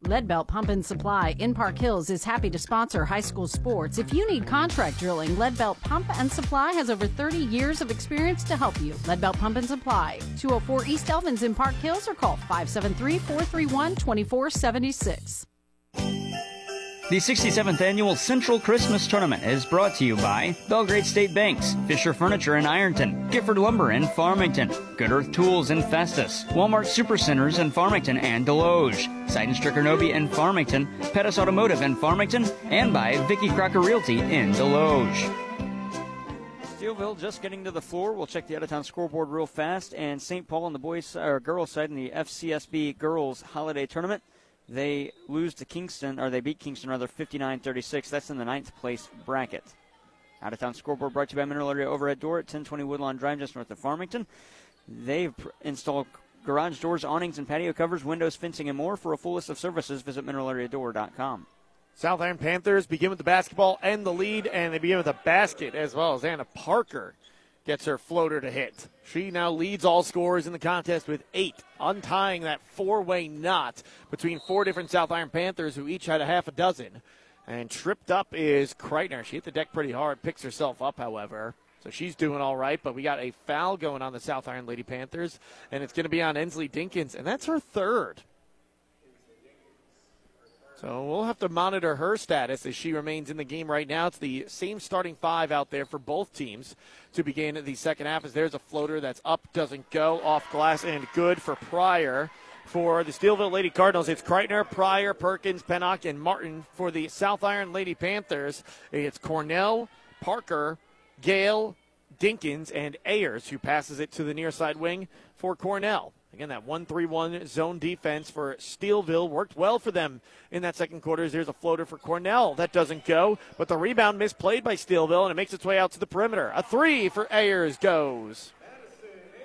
Leadbelt Pump and Supply in Park Hills is happy to sponsor high school sports. If you need contract drilling, Leadbelt Pump and Supply has over 30 years of experience to help you. Leadbelt Pump and Supply, 204 East Elvins in Park Hills, or call 573 431 2476. The 67th annual Central Christmas Tournament is brought to you by Belgrade State Banks, Fisher Furniture in Ironton, Gifford Lumber in Farmington, Good Earth Tools in Festus, Walmart Supercenters in Farmington and Desloge, Site and Stricker Novi in Farmington, Pettis Automotive in Farmington, and by Vicky Crocker Realty in Desloge. Steelville just getting to the floor. We'll check the out of town scoreboard real fast. And St. Paul on the boys or girls side in the FCSB Girls Holiday Tournament. They lose to Kingston, or they beat Kingston rather 59 36. That's in the ninth place bracket. Out of town scoreboard brought to you by Mineral Area Overhead Door at 1020 Woodlawn Drive, just north of Farmington. They've installed garage doors, awnings, and patio covers, windows, fencing, and more. For a full list of services, visit mineralareadoor.com. South Iron Panthers begin with the basketball and the lead, and they begin with a basket as well as Anna Parker gets her floater to hit. She now leads all scorers in the contest with eight, untying that four way knot between four different South Iron Panthers who each had a half a dozen. And tripped up is Kreitner. She hit the deck pretty hard, picks herself up, however. So she's doing all right, but we got a foul going on the South Iron Lady Panthers, and it's going to be on Ensley Dinkins, and that's her third. So we'll have to monitor her status as she remains in the game right now. It's the same starting five out there for both teams to begin the second half. As there's a floater that's up, doesn't go, off glass, and good for Pryor. For the Steelville Lady Cardinals, it's Kreitner, Pryor, Perkins, Pennock, and Martin. For the South Iron Lady Panthers, it's Cornell, Parker, Gale, Dinkins, and Ayers, who passes it to the near side wing for Cornell. Again, that 1 3 1 zone defense for Steelville worked well for them in that second quarter. There's a floater for Cornell. That doesn't go, but the rebound misplayed by Steelville, and it makes its way out to the perimeter. A three for Ayers goes.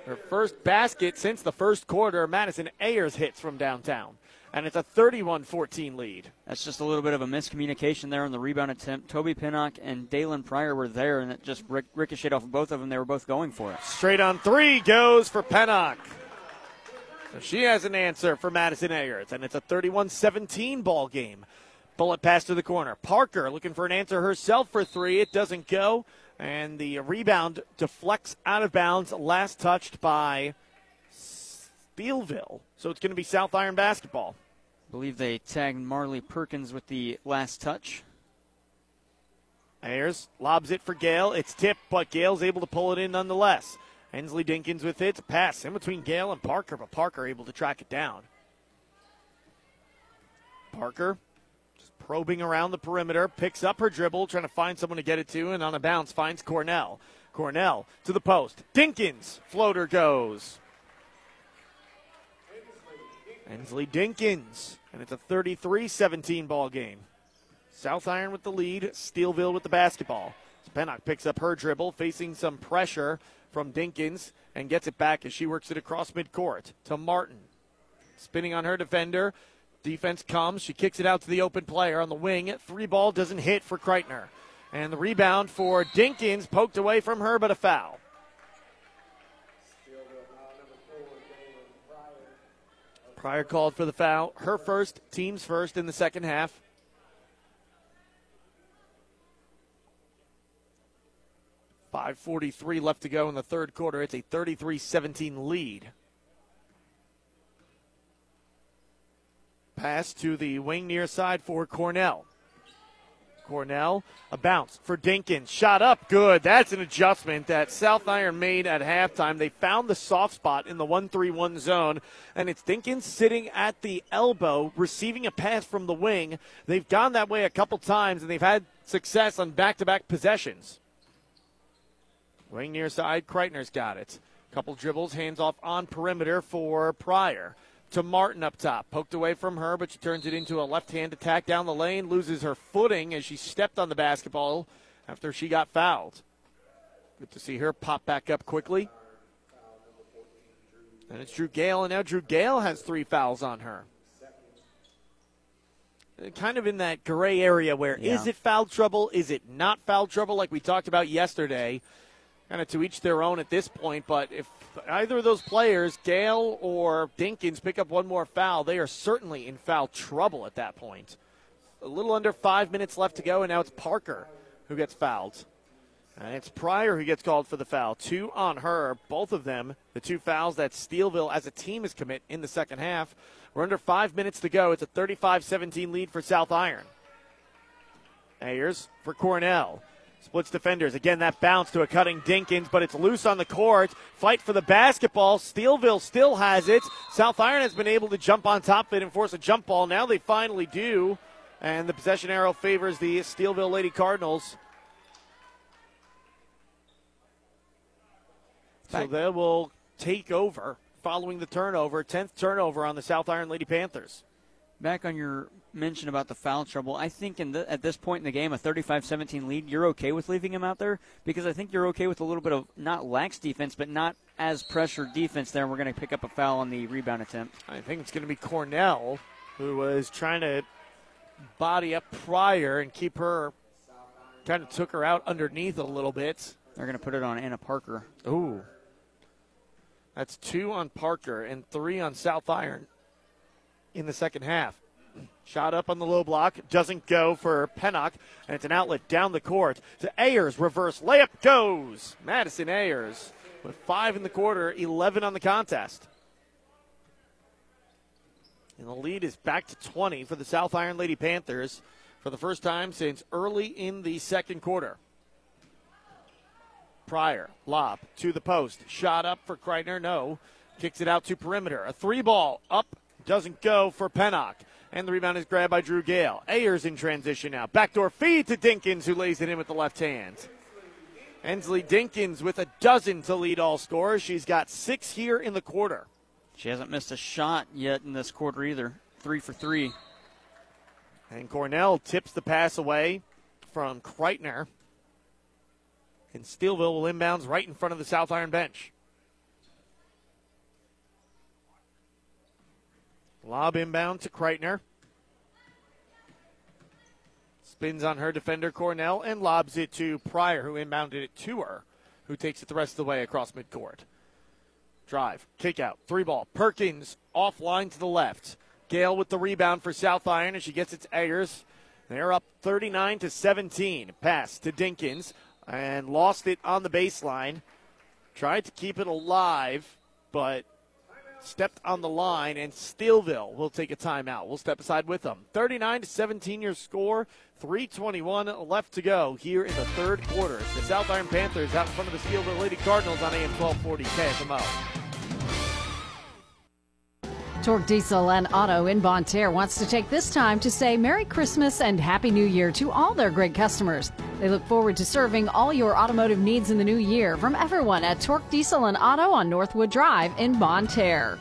Her first basket since the first quarter. Madison Ayers hits from downtown. And it's a 31 14 lead. That's just a little bit of a miscommunication there on the rebound attempt. Toby Pennock and Dalen Pryor were there, and it just ric- ricocheted off of both of them. They were both going for it. Straight on three goes for Pennock. So she has an answer for Madison Ayers, and it's a 31 17 ball game. Bullet pass to the corner. Parker looking for an answer herself for three. It doesn't go. And the rebound deflects out of bounds, last touched by Steelville. So it's going to be South Iron basketball. I believe they tagged Marley Perkins with the last touch. Ayers lobs it for Gale. It's tipped, but Gale's able to pull it in nonetheless. Ensley Dinkins with it. Pass in between Gale and Parker, but Parker able to track it down. Parker just probing around the perimeter, picks up her dribble, trying to find someone to get it to, and on a bounce finds Cornell. Cornell to the post. Dinkins, floater goes. Ensley Dinkins, and it's a 33 17 ball game. South Iron with the lead, Steelville with the basketball. Pennock picks up her dribble, facing some pressure from Dinkins, and gets it back as she works it across midcourt to Martin. Spinning on her defender. Defense comes. She kicks it out to the open player on the wing. Three ball doesn't hit for Kreitner. And the rebound for Dinkins, poked away from her, but a foul. Pryor called for the foul. Her first, team's first in the second half. Five forty-three left to go in the third quarter. It's a 33-17 lead. Pass to the wing near side for Cornell. Cornell, a bounce for Dinkins. Shot up, good. That's an adjustment that South Iron made at halftime. They found the soft spot in the 1 3 1 zone, and it's Dinkins sitting at the elbow, receiving a pass from the wing. They've gone that way a couple times, and they've had success on back to back possessions. Wing near side, Kreitner's got it. Couple dribbles, hands off on perimeter for Pryor to Martin up top. Poked away from her, but she turns it into a left hand attack down the lane, loses her footing as she stepped on the basketball after she got fouled. Good to see her pop back up quickly. And it's Drew Gale, and now Drew Gale has three fouls on her. Uh, kind of in that gray area where Yeah. is it foul trouble? Is it not foul trouble like we talked about yesterday? Kind of to each their own at this point, but if either of those players, Gale or Dinkins, pick up one more foul, they are certainly in foul trouble at that point. A little under five minutes left to go, and now it's Parker who gets fouled. And it's Pryor who gets called for the foul. Two on her, both of them, the two fouls that Steelville as a team has commit in the second half. We're under five minutes to go. It's a 35 17 lead for South Iron. Ayers for Cornell. Splits defenders. Again, that bounce to a cutting Dinkins, but it's loose on the court. Fight for the basketball. Steelville still has it. South Iron has been able to jump on top of it and force a jump ball. Now they finally do. And the possession arrow favors the Steelville Lady Cardinals. So they will take over following the turnover. 10th turnover on the South Iron Lady Panthers. Back on your mention about the foul trouble, I think in the, at this point in the game, a 35-17 lead, you're okay with leaving him out there because I think you're okay with a little bit of not lax defense, but not as pressured defense there. And we're going to pick up a foul on the rebound attempt. I think it's going to be Cornell who was trying to body up Pryor and keep her, kind of took her out underneath a little bit. They're going to put it on Anna Parker. Ooh. That's two on Parker and three on South Iron in the second half. Shot up on the low block, doesn't go for Pennock, and it's an outlet down the court to Ayers. Reverse layup goes. Madison Ayers with five in the quarter, 11 on the contest. And the lead is back to 20 for the South Iron Lady Panthers for the first time since early in the second quarter. Pryor, lob to the post. Shot up for Kreitner. No. Kicks it out to perimeter. A three ball up. Doesn't go for Pennock. And the rebound is grabbed by Drew Gale. Ayers in transition now. Backdoor feed to Dinkins, who lays it in with the left hand. Ensley Dinkins with a dozen to lead all scorers. She's got six here in the quarter. She hasn't missed a shot yet in this quarter either. Three for three. And Cornell tips the pass away from Kreitner. And Steelville will inbounds right in front of the South Iron bench. Lob inbound to Kreitner. Spins on her defender Cornell and lobs it to Pryor, who inbounded it to her, who takes it the rest of the way across midcourt. Drive, kick out, three ball. Perkins offline to the left. Gale with the rebound for South Iron as she gets its Ayers. They're up 39 to 17. Pass to Dinkins and lost it on the baseline. Tried to keep it alive, but stepped on the line, and Steelville will take a timeout. We'll step aside with them. 39 to 17 your score. 321 left to go here in the third quarter. The South Iron Panthers out in front of the Steelville Lady Cardinals on AM 1240 KFMO. Torque Diesel and Auto in Bonne Terre wants to take this time to say Merry Christmas and Happy New Year to all their great customers. They look forward to serving all your automotive needs in the new year from everyone at Torque Diesel and Auto on Northwood Drive in Bonne Terre.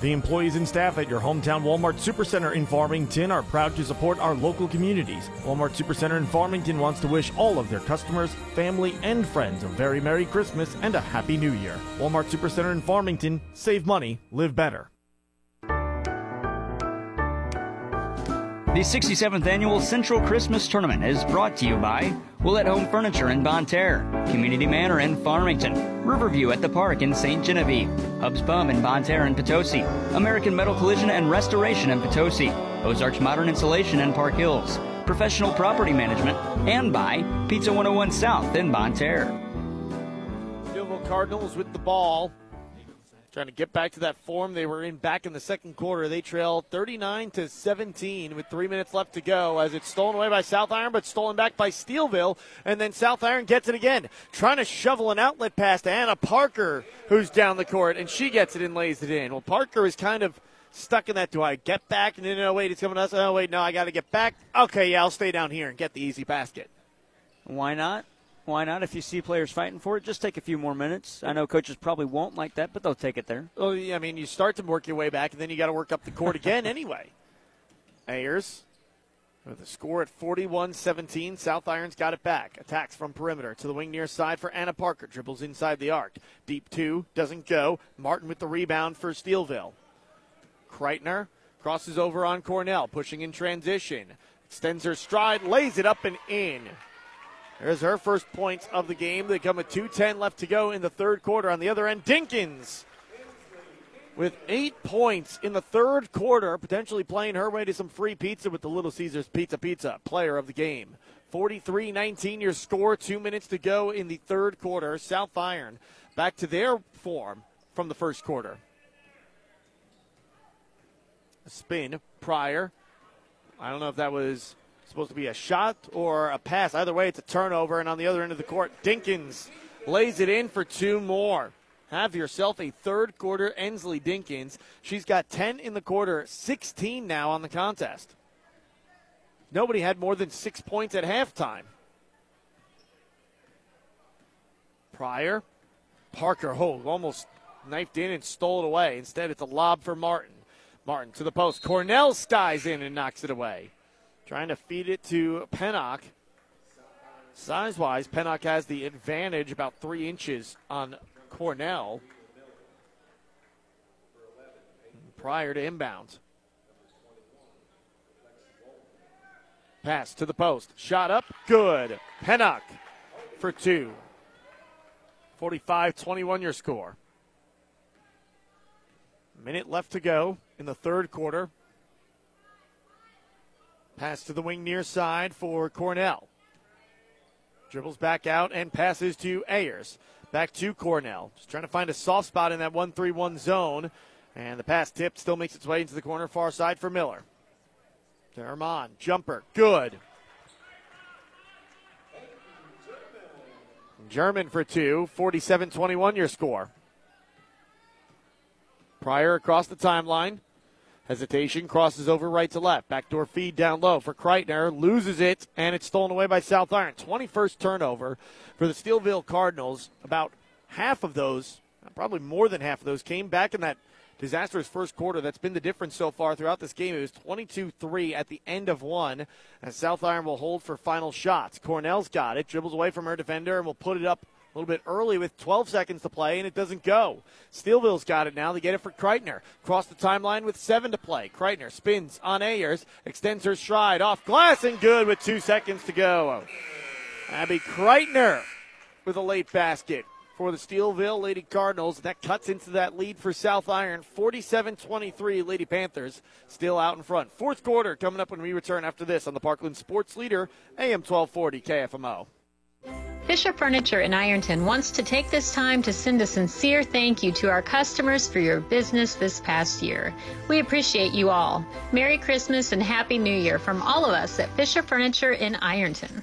The employees and staff at your hometown Walmart Supercenter in Farmington are proud to support our local communities. Walmart Supercenter in Farmington wants to wish all of their customers, family, and friends a very Merry Christmas and a Happy New Year. Walmart Supercenter in Farmington, save money, live better. The 67th Annual Central Christmas Tournament is brought to you by Willett Home Furniture in Bonne Terre, Community Manor in Farmington, Riverview at the Park in St. Genevieve, Hub's Pub in Bonne Terre and Potosi, American Metal Collision and Restoration in Potosi, Ozarks Modern Insulation in Park Hills, Professional Property Management, and by Pizza 101 South in Bonne Terre. Steelville Cardinals with the ball. Trying to get back to that form they were in back in the second quarter. They trail 39 to 17 with three minutes left to go as it's stolen away by South Iron, but stolen back by Steelville. And then South Iron gets it again, trying to shovel an outlet pass to Anna Parker, who's down the court, and she gets it and lays it in. Well, Parker is kind of stuck in that. Do I get back? And then, no, wait, it's coming to us. Oh, wait, no, I got to get back. Okay, yeah, I'll stay down here and get the easy basket. Why not? Why not? If you see players fighting for it, just take a few more minutes. I know coaches probably won't like that, but they'll take it there. Well, yeah, I mean, you start to work your way back, and then you got to work up the court again anyway. Ayers with a score at 41 17. South Irons got it back. Attacks from perimeter to the wing near side for Anna Parker. Dribbles inside the arc. Deep two, doesn't go. Martin with the rebound for Steelville. Kreitner crosses over on Cornell, pushing in transition. Extends her stride, lays it up and in. There's her first points of the game. They come with 2.10 left to go in the third quarter. On the other end, Dinkins with eight points in the third quarter, potentially playing her way to some free pizza with the Little Caesars Pizza Pizza, player of the game. 43 19 your score, two minutes to go in the third quarter. South Iron back to their form from the first quarter. A spin, Pryor. I don't know if that was supposed to be a shot or a pass. Either way, it's a turnover. And on the other end of the court, Dinkins lays it in for two more. Have yourself a third quarter Ensley Dinkins. She's got 10 in the quarter, 16 now on the contest. Nobody had more than six points at halftime. Pryor, Parker, oh, almost knifed in and stole it away. Instead, it's a lob for Martin. Martin to the post. Cornell skies in and knocks it away. Trying to feed it to Pennock. Size wise, Pennock has the advantage about three inches on Cornell. Pryor to inbounds. Pass to the post. Shot up. Good. Pennock for two. 45 21 your score. Minute left to go in the third quarter. Pass to the wing near side for Cornell. Dribbles back out and passes to Ayers. Back to Cornell. Just trying to find a soft spot in that 1 3 1 zone. And the pass tip still makes its way into the corner far side for Miller. Dermon, jumper, good. German for two, 47 21 your score. Pryor across the timeline. Hesitation crosses over right to left. Backdoor feed down low for Kreitner. Loses it, and it's stolen away by South Iron. 21st turnover for the Steelville Cardinals. About half of those, probably more than half of those, came back in that disastrous first quarter. That's been the difference so far throughout this game. It was 22 3 at the end of one, and South Iron will hold for final shots. Cornell's got it, dribbles away from her defender, and will put it up a little bit early with 12 seconds to play, and it doesn't go. Steelville's got it now. They get it for Kreitner. Cross the timeline with seven to play. Kreitner spins on Ayers, extends her stride off glass, and good with two seconds to go. Abby Kreitner with a late basket for the Steelville Lady Cardinals. That cuts into that lead for South Iron. 47 23, Lady Panthers still out in front. Fourth quarter coming up when we return after this on the Parkland Sports Leader, AM 1240 KFMO. Fisher Furniture in Ironton wants to take this time to send a sincere thank you to our customers for your business this past year. We appreciate you all. Merry Christmas and Happy New Year from all of us at Fisher Furniture in Ironton.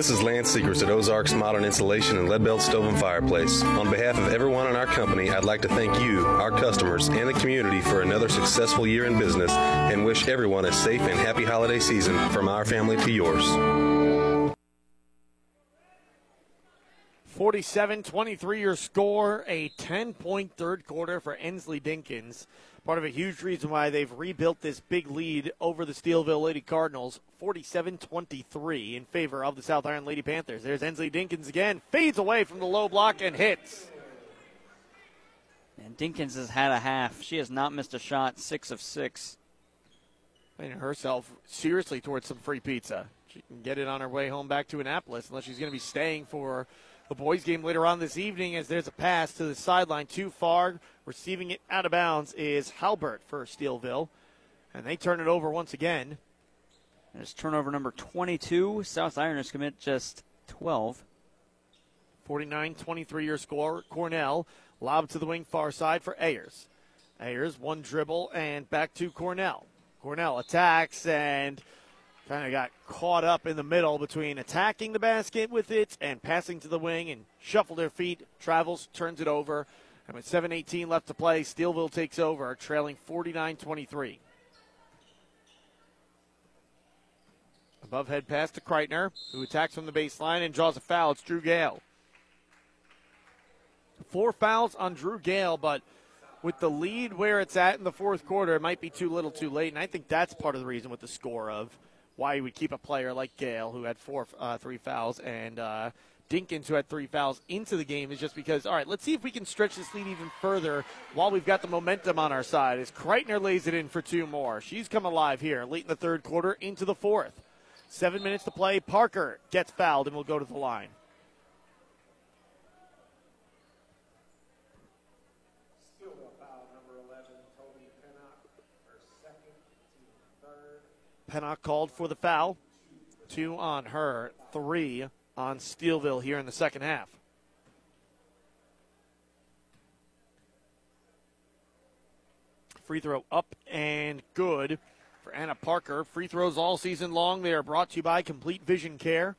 This is Lance Secrets at Ozarks Modern Insulation and Leadbelt Stove and Fireplace. On behalf of everyone in our company, I'd like to thank you, our customers, and the community for another successful year in business and wish everyone a safe and happy holiday season from our family to yours. 47 23 your score, a 10 point third quarter for Ensley Dinkins. Part of a huge reason why they've rebuilt this big lead over the Steelville Lady Cardinals, 47 23 in favor of the South Iron Lady Panthers. There's Ensley Dinkins again, fades away from the low block and hits. And Dinkins has had a half. She has not missed a shot, six of six. Putting herself seriously towards some free pizza. She can get it on her way home back to Annapolis, unless she's going to be staying for the boys' game later on this evening. As there's a pass to the sideline too far, receiving it out of bounds is Halbert for Steelville, and they turn it over once again. It's turnover number 22. South Ironers commit just 12. 49 23 your score. Cornell lob to the wing far side for Ayers. Ayers, one dribble, and back to Cornell. Cornell attacks and kind of got caught up in the middle between attacking the basket with it and passing to the wing and shuffled their feet, travels, turns it over. And with 7.18 left to play, Steelville takes over, trailing 49 23. Above head pass to Kreitner, who attacks from the baseline and draws a foul. It's Drew Gale. Four fouls on Drew Gale, but with the lead where it's at in the fourth quarter, it might be too little too late. And I think that's part of the reason with the score of why you would keep a player like Gale, who had four, uh, three fouls, and uh, Dinkins, who had three fouls, into the game, is just because, all right, let's see if we can stretch this lead even further while we've got the momentum on our side. As Kreitner lays it in for two more. She's come alive here late in the third quarter into the fourth. Seven minutes to play. Parker gets fouled and will go to the line. Pennock called for the foul. Two on her, three on Steelville here in the second half. Free throw up and good for Anna Parker. Free throws all season long. They are brought to you by Complete Vision Care.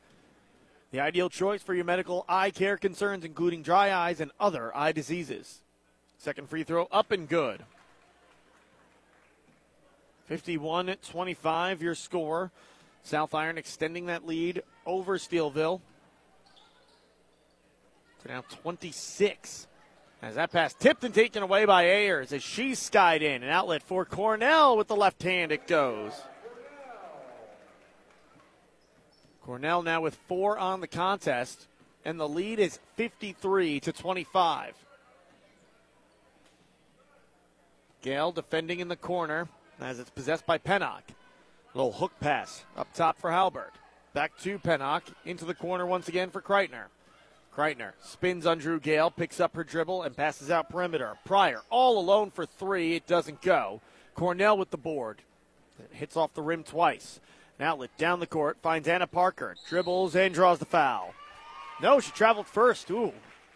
The ideal choice for your medical eye care concerns, including dry eyes and other eye diseases. Second free throw up and good. 51 25 your score. South Iron extending that lead over Steelville to now 26. As that pass tipped and taken away by Ayers as she skied in. An outlet for Cornell with the left hand it goes. Cornell now with four on the contest, and the lead is 53 to 25. Gale defending in the corner as it's possessed by Pennock. Little hook pass up top for Halbert. Back to Pennock into the corner once again for Kreitner. Kreitner spins on Drew Gale, picks up her dribble, and passes out perimeter. Pryor all alone for three. It doesn't go. Cornell with the board. It hits off the rim twice. An outlet down the court finds Anna Parker. Dribbles and draws the foul. No, she traveled first. Ooh,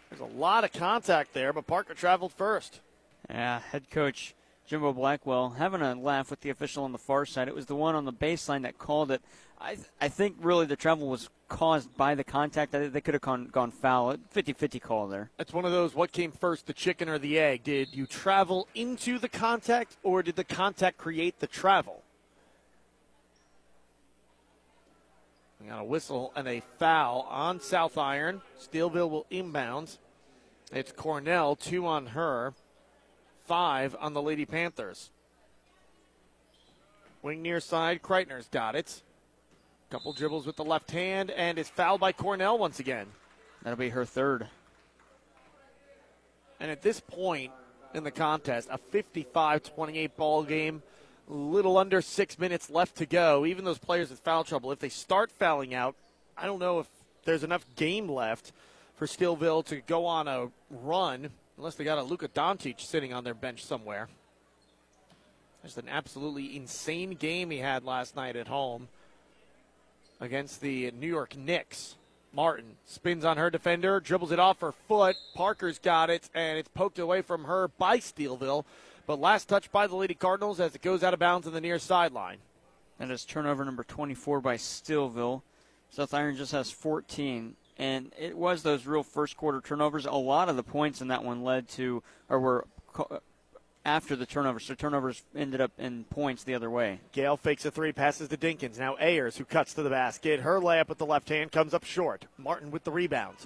there's a lot of contact there, but Parker traveled first. Yeah, head coach Jimbo Blackwell having a laugh with the official on the far side. It was the one on the baseline that called it. I, I think really the travel was caused by the contact. I they could have gone, gone foul. 50 50 call there. It's one of those what came first, the chicken or the egg? Did you travel into the contact, or did the contact create the travel? We got a whistle and a foul on South Iron. Steelville will inbound. It's Cornell, two on her, five on the Lady Panthers. Wing near side, Kreitner's got it. Couple dribbles with the left hand, and is fouled by Cornell once again. That'll be her third. And at this point in the contest, a 55 28 ball game, little under six minutes left to go. Even those players with foul trouble, if they start fouling out, I don't know if there's enough game left for Steelville to go on a run, unless they got a Luka Doncic sitting on their bench somewhere. Just an absolutely insane game he had last night at home against the New York Knicks. Martin spins on her defender, dribbles it off her foot. Parker's got it, and it's poked away from her by Steelville. But last touch by the Lady Cardinals as it goes out of bounds on the near sideline. That is turnover number 24 by Steelville. South Iron just has 14. And it was those real first quarter turnovers. A lot of the points in that one led to, or were after the turnovers. So turnovers ended up in points the other way. Gale fakes a three, passes to Dinkins. Now Ayers, who cuts to the basket. Her layup with the left hand comes up short. Martin with the rebound.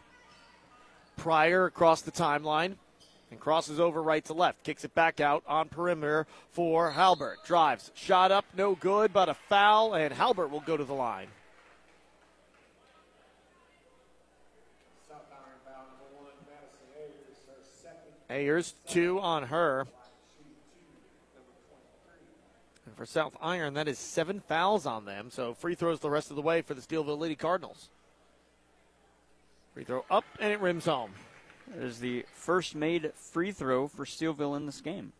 Pryor across the timeline and crosses over right to left. Kicks it back out on perimeter for Halbert. Drives. Shot up, no good, but a foul, and Halbert will go to the line. Ayers, two on her. And for South Iron, that is seven fouls on them. So free throws the rest of the way for the Steelville Lady Cardinals. Free throw up, and it rims home. It is the first made free throw for Steelville in this game.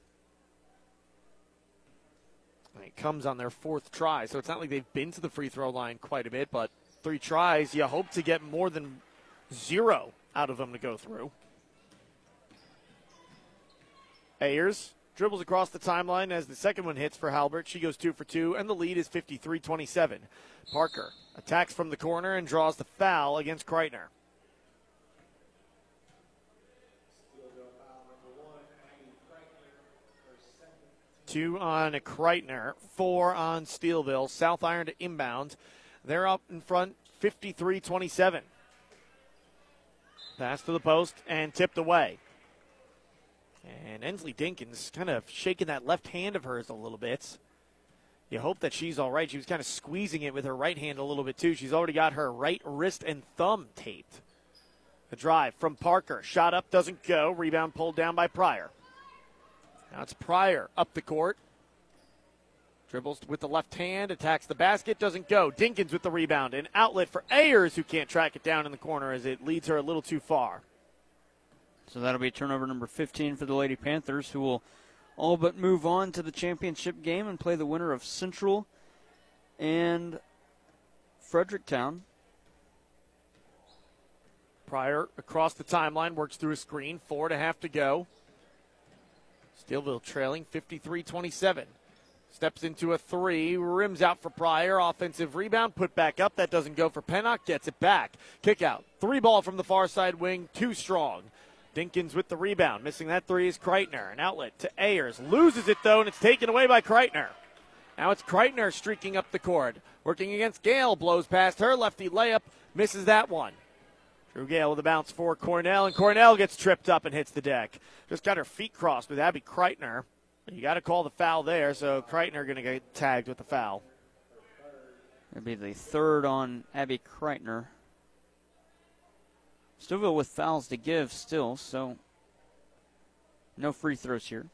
And it comes on their fourth try, so it's not like they've been to the free throw line quite a bit, but three tries, you hope to get more than zero out of them to go through. Ayers dribbles across the timeline as the second one hits for Halbert. She goes two for two, and the lead is 53 27. Parker attacks from the corner and draws the foul against Kreitner. Two on Kreitner, four on Steelville. South Iron to inbound. They're up in front 53 27. Pass to the post and tipped away. And Ensley Dinkins kind of shaking that left hand of hers a little bit. You hope that she's all right. She was kind of squeezing it with her right hand a little bit too. She's already got her right wrist and thumb taped. The drive from Parker. Shot up, doesn't go. Rebound pulled down by Pryor. Now it's Pryor up the court. Dribbles with the left hand, attacks the basket, doesn't go. Dinkins with the rebound. An outlet for Ayers, who can't track it down in the corner as it leads her a little too far. So that'll be turnover number 15 for the Lady Panthers, who will all but move on to the championship game and play the winner of Central and Fredericktown. Pryor across the timeline, works through a screen. Four and a half to go. Steelville trailing 53 27. Steps into a three, rims out for Pryor. Offensive rebound, put back up. That doesn't go for Pennock, gets it back. Kick out. Three ball from the far side wing, too strong. Dinkins with the rebound. Missing that three is Kreitner. An outlet to Ayers. Loses it though, and it's taken away by Kreitner. Now it's Kreitner streaking up the court. Working against Gale. Blows past her. Lefty layup. Misses that one. Drew Gale with a bounce for Cornell, and Cornell gets tripped up and hits the deck. Just got her feet crossed with Abby Kreitner. You got to call the foul there, so Kreitner going to get tagged with the foul. It'll be the third on Abby Kreitner. Steelville with fouls to give still, so no free throws here.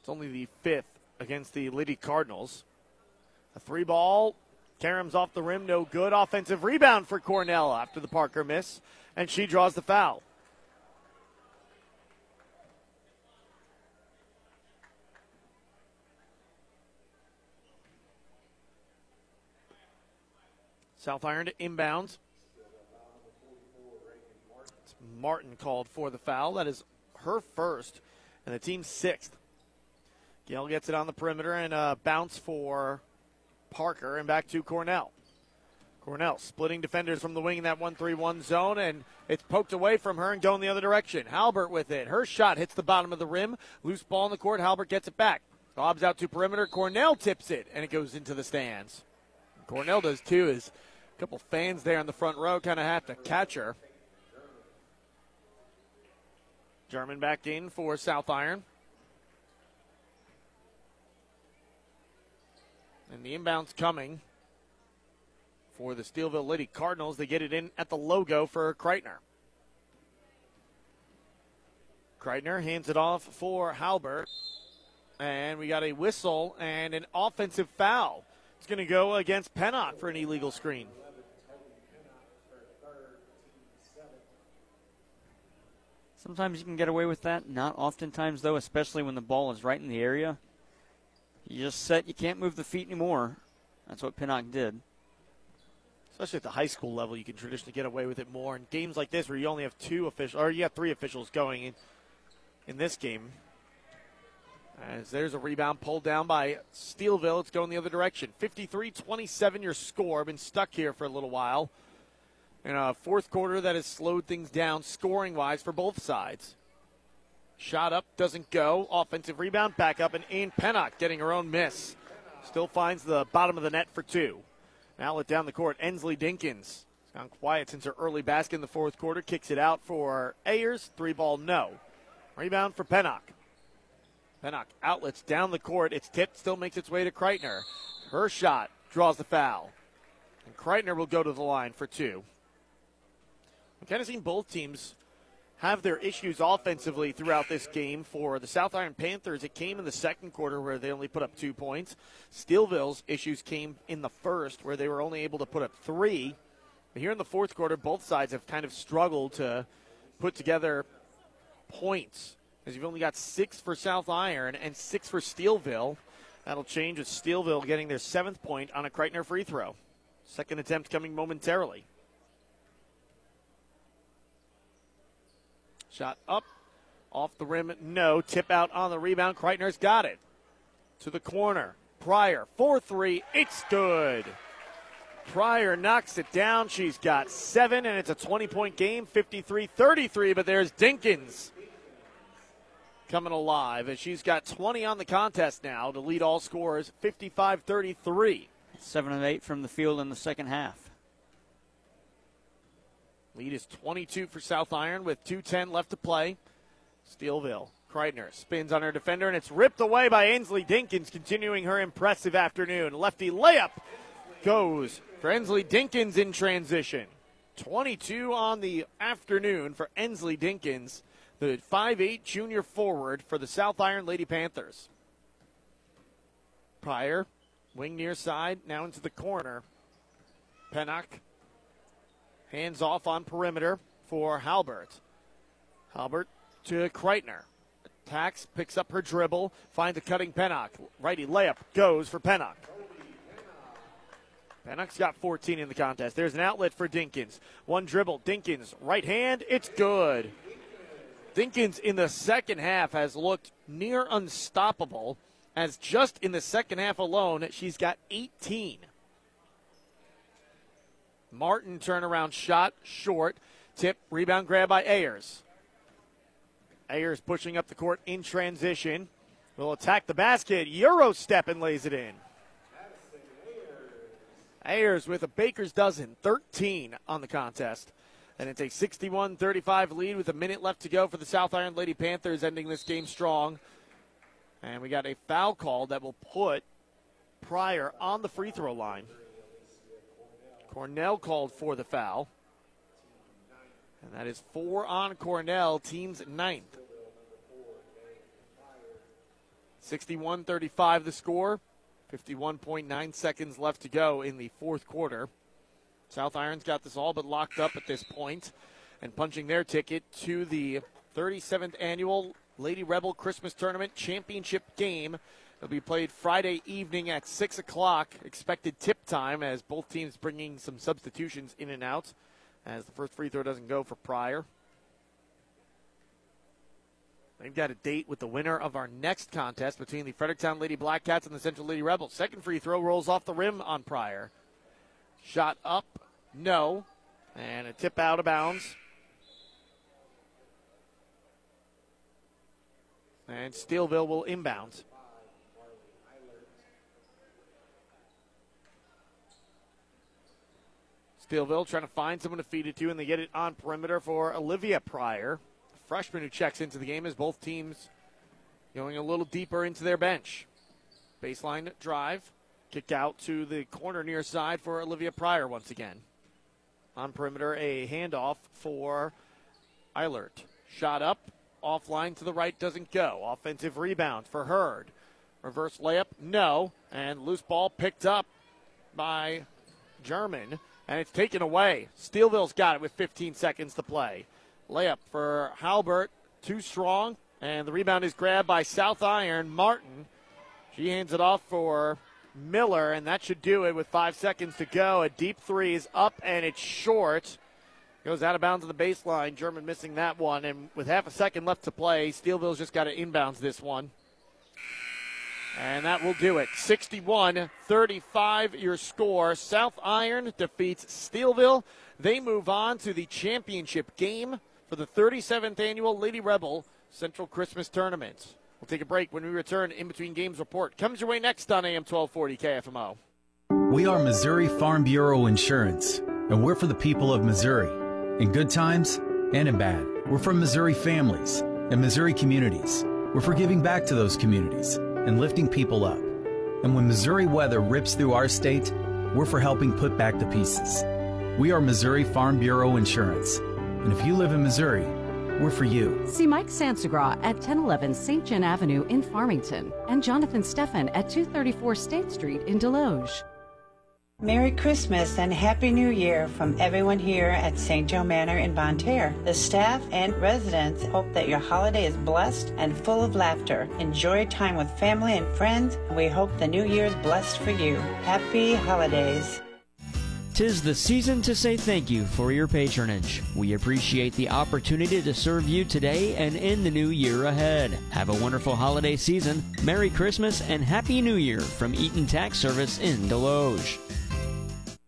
It's only the fifth against the Liddy Cardinals. A three ball. Karam's off the rim, no good. Offensive rebound for Cornell after the Parker miss, and she draws the foul. South Iron to inbounds. It's Martin called for the foul. That is her first, and the team's sixth. Gail gets it on the perimeter and a bounce for Parker and back to Cornell. Cornell splitting defenders from the wing in that 1 3 1 zone, and it's poked away from her and going the other direction. Halbert with it. Her shot hits the bottom of the rim. Loose ball in the court. Halbert gets it back. Bob's out to perimeter. Cornell tips it, and it goes into the stands. Cornell does too, as a couple fans there in the front row kind of have to catch her. German back in for South Iron. And the inbound's coming for the Steelville Lady Cardinals. They get it in at the logo for Kreitner. Kreitner hands it off for Halbert. And we got a whistle and an offensive foul. It's going to go against Pennock for an illegal screen. Sometimes you can get away with that. Not oftentimes, though, especially when the ball is right in the area. You just set, you can't move the feet anymore. That's what Pennock did. Especially at the high school level, you can traditionally get away with it more. In games like this, where you only have two officials, or you have three officials going in, in this game. As there's a rebound pulled down by Steelville, it's going the other direction. 53 27 your score. Been stuck here for a little while. In a fourth quarter that has slowed things down scoring wise for both sides. Shot up, doesn't go. Offensive rebound, back up, and Ian Pennock getting her own miss. Still finds the bottom of the net for two. Now let down the court. Ensley Dinkins. It's gone quiet since her early basket in the fourth quarter. Kicks it out for Ayers. Three ball, no. Rebound for Pennock. Pennock outlets down the court. It's tipped, still makes its way to Kreitner. Her shot draws the foul. And Kreitner will go to the line for two. We've kind of seen both teams have their issues offensively throughout this game. For the South Iron Panthers, it came in the second quarter where they only put up two points. Steelville's issues came in the first where they were only able to put up three. But here in the fourth quarter, both sides have kind of struggled to put together points. As you've only got six for South Iron and six for Steelville. That'll change with Steelville getting their seventh point on a Kreitner free throw. Second attempt coming momentarily. Shot up, off the rim, no. Tip out on the rebound. Kreitner's got it. To the corner. Pryor, 4 3. It's good. Pryor knocks it down. She's got seven, and it's a 20 point game, 53 33. But there's Dinkins coming alive, and she's got 20 on the contest now to lead all scorers, 55 33. Seven and eight from the field in the second half. Lead is 22 for South Iron with 2.10 left to play. Steelville. Kreitner spins on her defender, and it's ripped away by Ainsley Dinkins, continuing her impressive afternoon. Lefty layup goes for Ensley Dinkins in transition. 22 on the afternoon for Ensley Dinkins, the 5'8 junior forward for the South Iron Lady Panthers. Pryor, wing near side, now into the corner. Pennock Hands off on perimeter for Halbert. Halbert to Kreitner. Attacks, picks up her dribble, finds a cutting Pennock. Righty layup goes for Pennock. Pennock's got 14 in the contest. There's an outlet for Dinkins. One dribble. Dinkins, right hand, it's good. Dinkins in the second half has looked near unstoppable, as just in the second half alone, she's got 18. Martin turnaround shot short. Tip rebound grab by Ayers. Ayers pushing up the court in transition. Will attack the basket. Euro step and lays it in. Ayers with a baker's dozen, 13 on the contest. And it's a 61 35 lead with a minute left to go for the South Iron Lady Panthers, ending this game strong. And we got a foul call that will put Pryor on the free throw line. Cornell called for the foul. And that is four on Cornell, team's ninth. 61 35 the score. 51.9 seconds left to go in the fourth quarter. South Irons got this all but locked up at this point and punching their ticket to the 37th annual Lady Rebel Christmas Tournament Championship game. It'll be played Friday evening at 6 o'clock. Expected tip time as both teams bringing some substitutions in and out as the first free throw doesn't go for Pryor. They've got a date with the winner of our next contest between the Fredericktown Lady Black Cats and the Central Lady Rebels. Second free throw rolls off the rim on Pryor. Shot up, no. And a tip out of bounds. And Steelville will inbound. Steelville trying to find someone to feed it to, and they get it on perimeter for Olivia Pryor, freshman who checks into the game as both teams going a little deeper into their bench. Baseline drive, kick out to the corner near side for Olivia Pryor once again. On perimeter, a handoff for Eilert. Shot up, offline to the right, doesn't go. Offensive rebound for Hurd. Reverse layup, no. And loose ball picked up by German and it's taken away. Steelville's got it with 15 seconds to play. Layup for Halbert, too strong, and the rebound is grabbed by South Iron Martin. She hands it off for Miller, and that should do it with five seconds to go. A deep three is up, and it's short. Goes out of bounds on the baseline. German missing that one, and with half a second left to play, Steelville's just got to inbounds this one. And that will do it. 61 35 your score. South Iron defeats Steelville. They move on to the championship game for the 37th annual Lady Rebel Central Christmas Tournament. We'll take a break when we return. In between games report comes your way next on AM 1240 KFMO. We are Missouri Farm Bureau Insurance, and we're for the people of Missouri. In good times and in bad. We're for Missouri families and Missouri communities. We're for giving back to those communities and lifting people up. And when Missouri weather rips through our state, we're for helping put back the pieces. We are Missouri Farm Bureau Insurance. And if you live in Missouri, we're for you. See Mike Sansagra at 1011 St. John Avenue in Farmington and Jonathan Steffen at 234 State Street in Desloge. Merry Christmas and Happy New Year from everyone here at St. Joe Manor in Bonne Terre. The staff and residents hope that your holiday is blessed and full of laughter. Enjoy time with family and friends, and we hope the new year is blessed for you. Happy holidays. Tis the season to say thank you for your patronage. We appreciate the opportunity to serve you today and in the new year ahead. Have a wonderful holiday season, Merry Christmas, and Happy New Year from Eaton Tax Service in Desloge.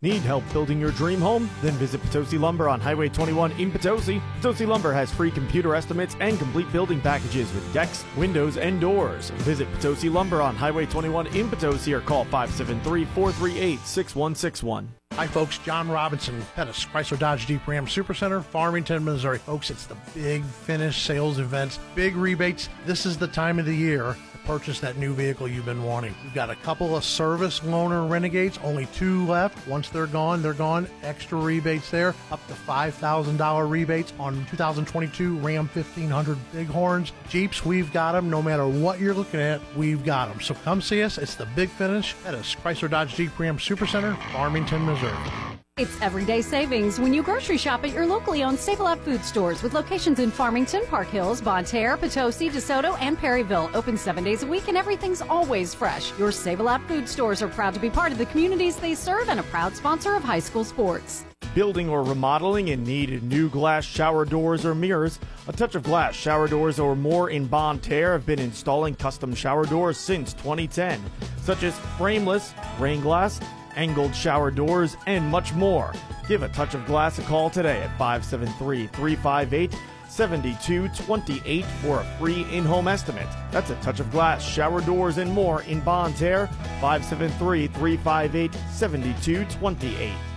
Need help building your dream home? Then visit Potosi Lumber on Highway 21 in Potosi. Potosi Lumber has free computer estimates and complete building packages with decks, windows, and doors. Visit Potosi Lumber on Highway 21 in Potosi or call 573 438 6161. Hi, folks. John Robinson, Pettis, Chrysler Dodge Jeep Ram Supercenter, Farmington, Missouri. Folks, it's the big finish sales events, big rebates. This is the time of the year purchase that new vehicle you've been wanting. We've got a couple of service loaner renegades, only two left. Once they're gone, they're gone. Extra rebates there, up to $5,000 rebates on 2022 Ram 1500 Bighorns. Jeeps, we've got them. No matter what you're looking at, we've got them. So come see us. It's the big finish at us, Chrysler Dodge Jeep Ram Supercenter, Farmington, Missouri. It's everyday savings when you grocery shop at your locally owned Save-A-Lot food stores with locations in Farmington, Park Hills, Bonne Terre, Potosi, DeSoto, and Perryville. Open seven days a week and everything's always fresh. Your Save-A-Lot food stores are proud to be part of the communities they serve and a proud sponsor of high school sports. Building or remodeling and need new glass shower doors or mirrors? A Touch of Glass shower doors or more in Bonne Terre have been installing custom shower doors since 2010, such as frameless, rain glass, angled shower doors, and much more. Give a touch of glass a call today at 573 358 7228 for a free in home estimate. That's a touch of glass, shower doors, and more in Bonne Terre. 573 358 7228.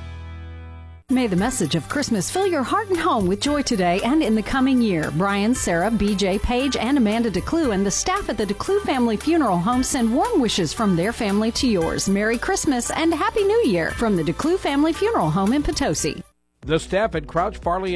May the message of Christmas fill your heart and home with joy today and in the coming year. Brian, Sarah, BJ, Paige, and Amanda DeClue and the staff at the DeClue Family Funeral Home send warm wishes from their family to yours. Merry Christmas and Happy New Year from the DeClue Family Funeral Home in Potosi. The staff at Crouch Farley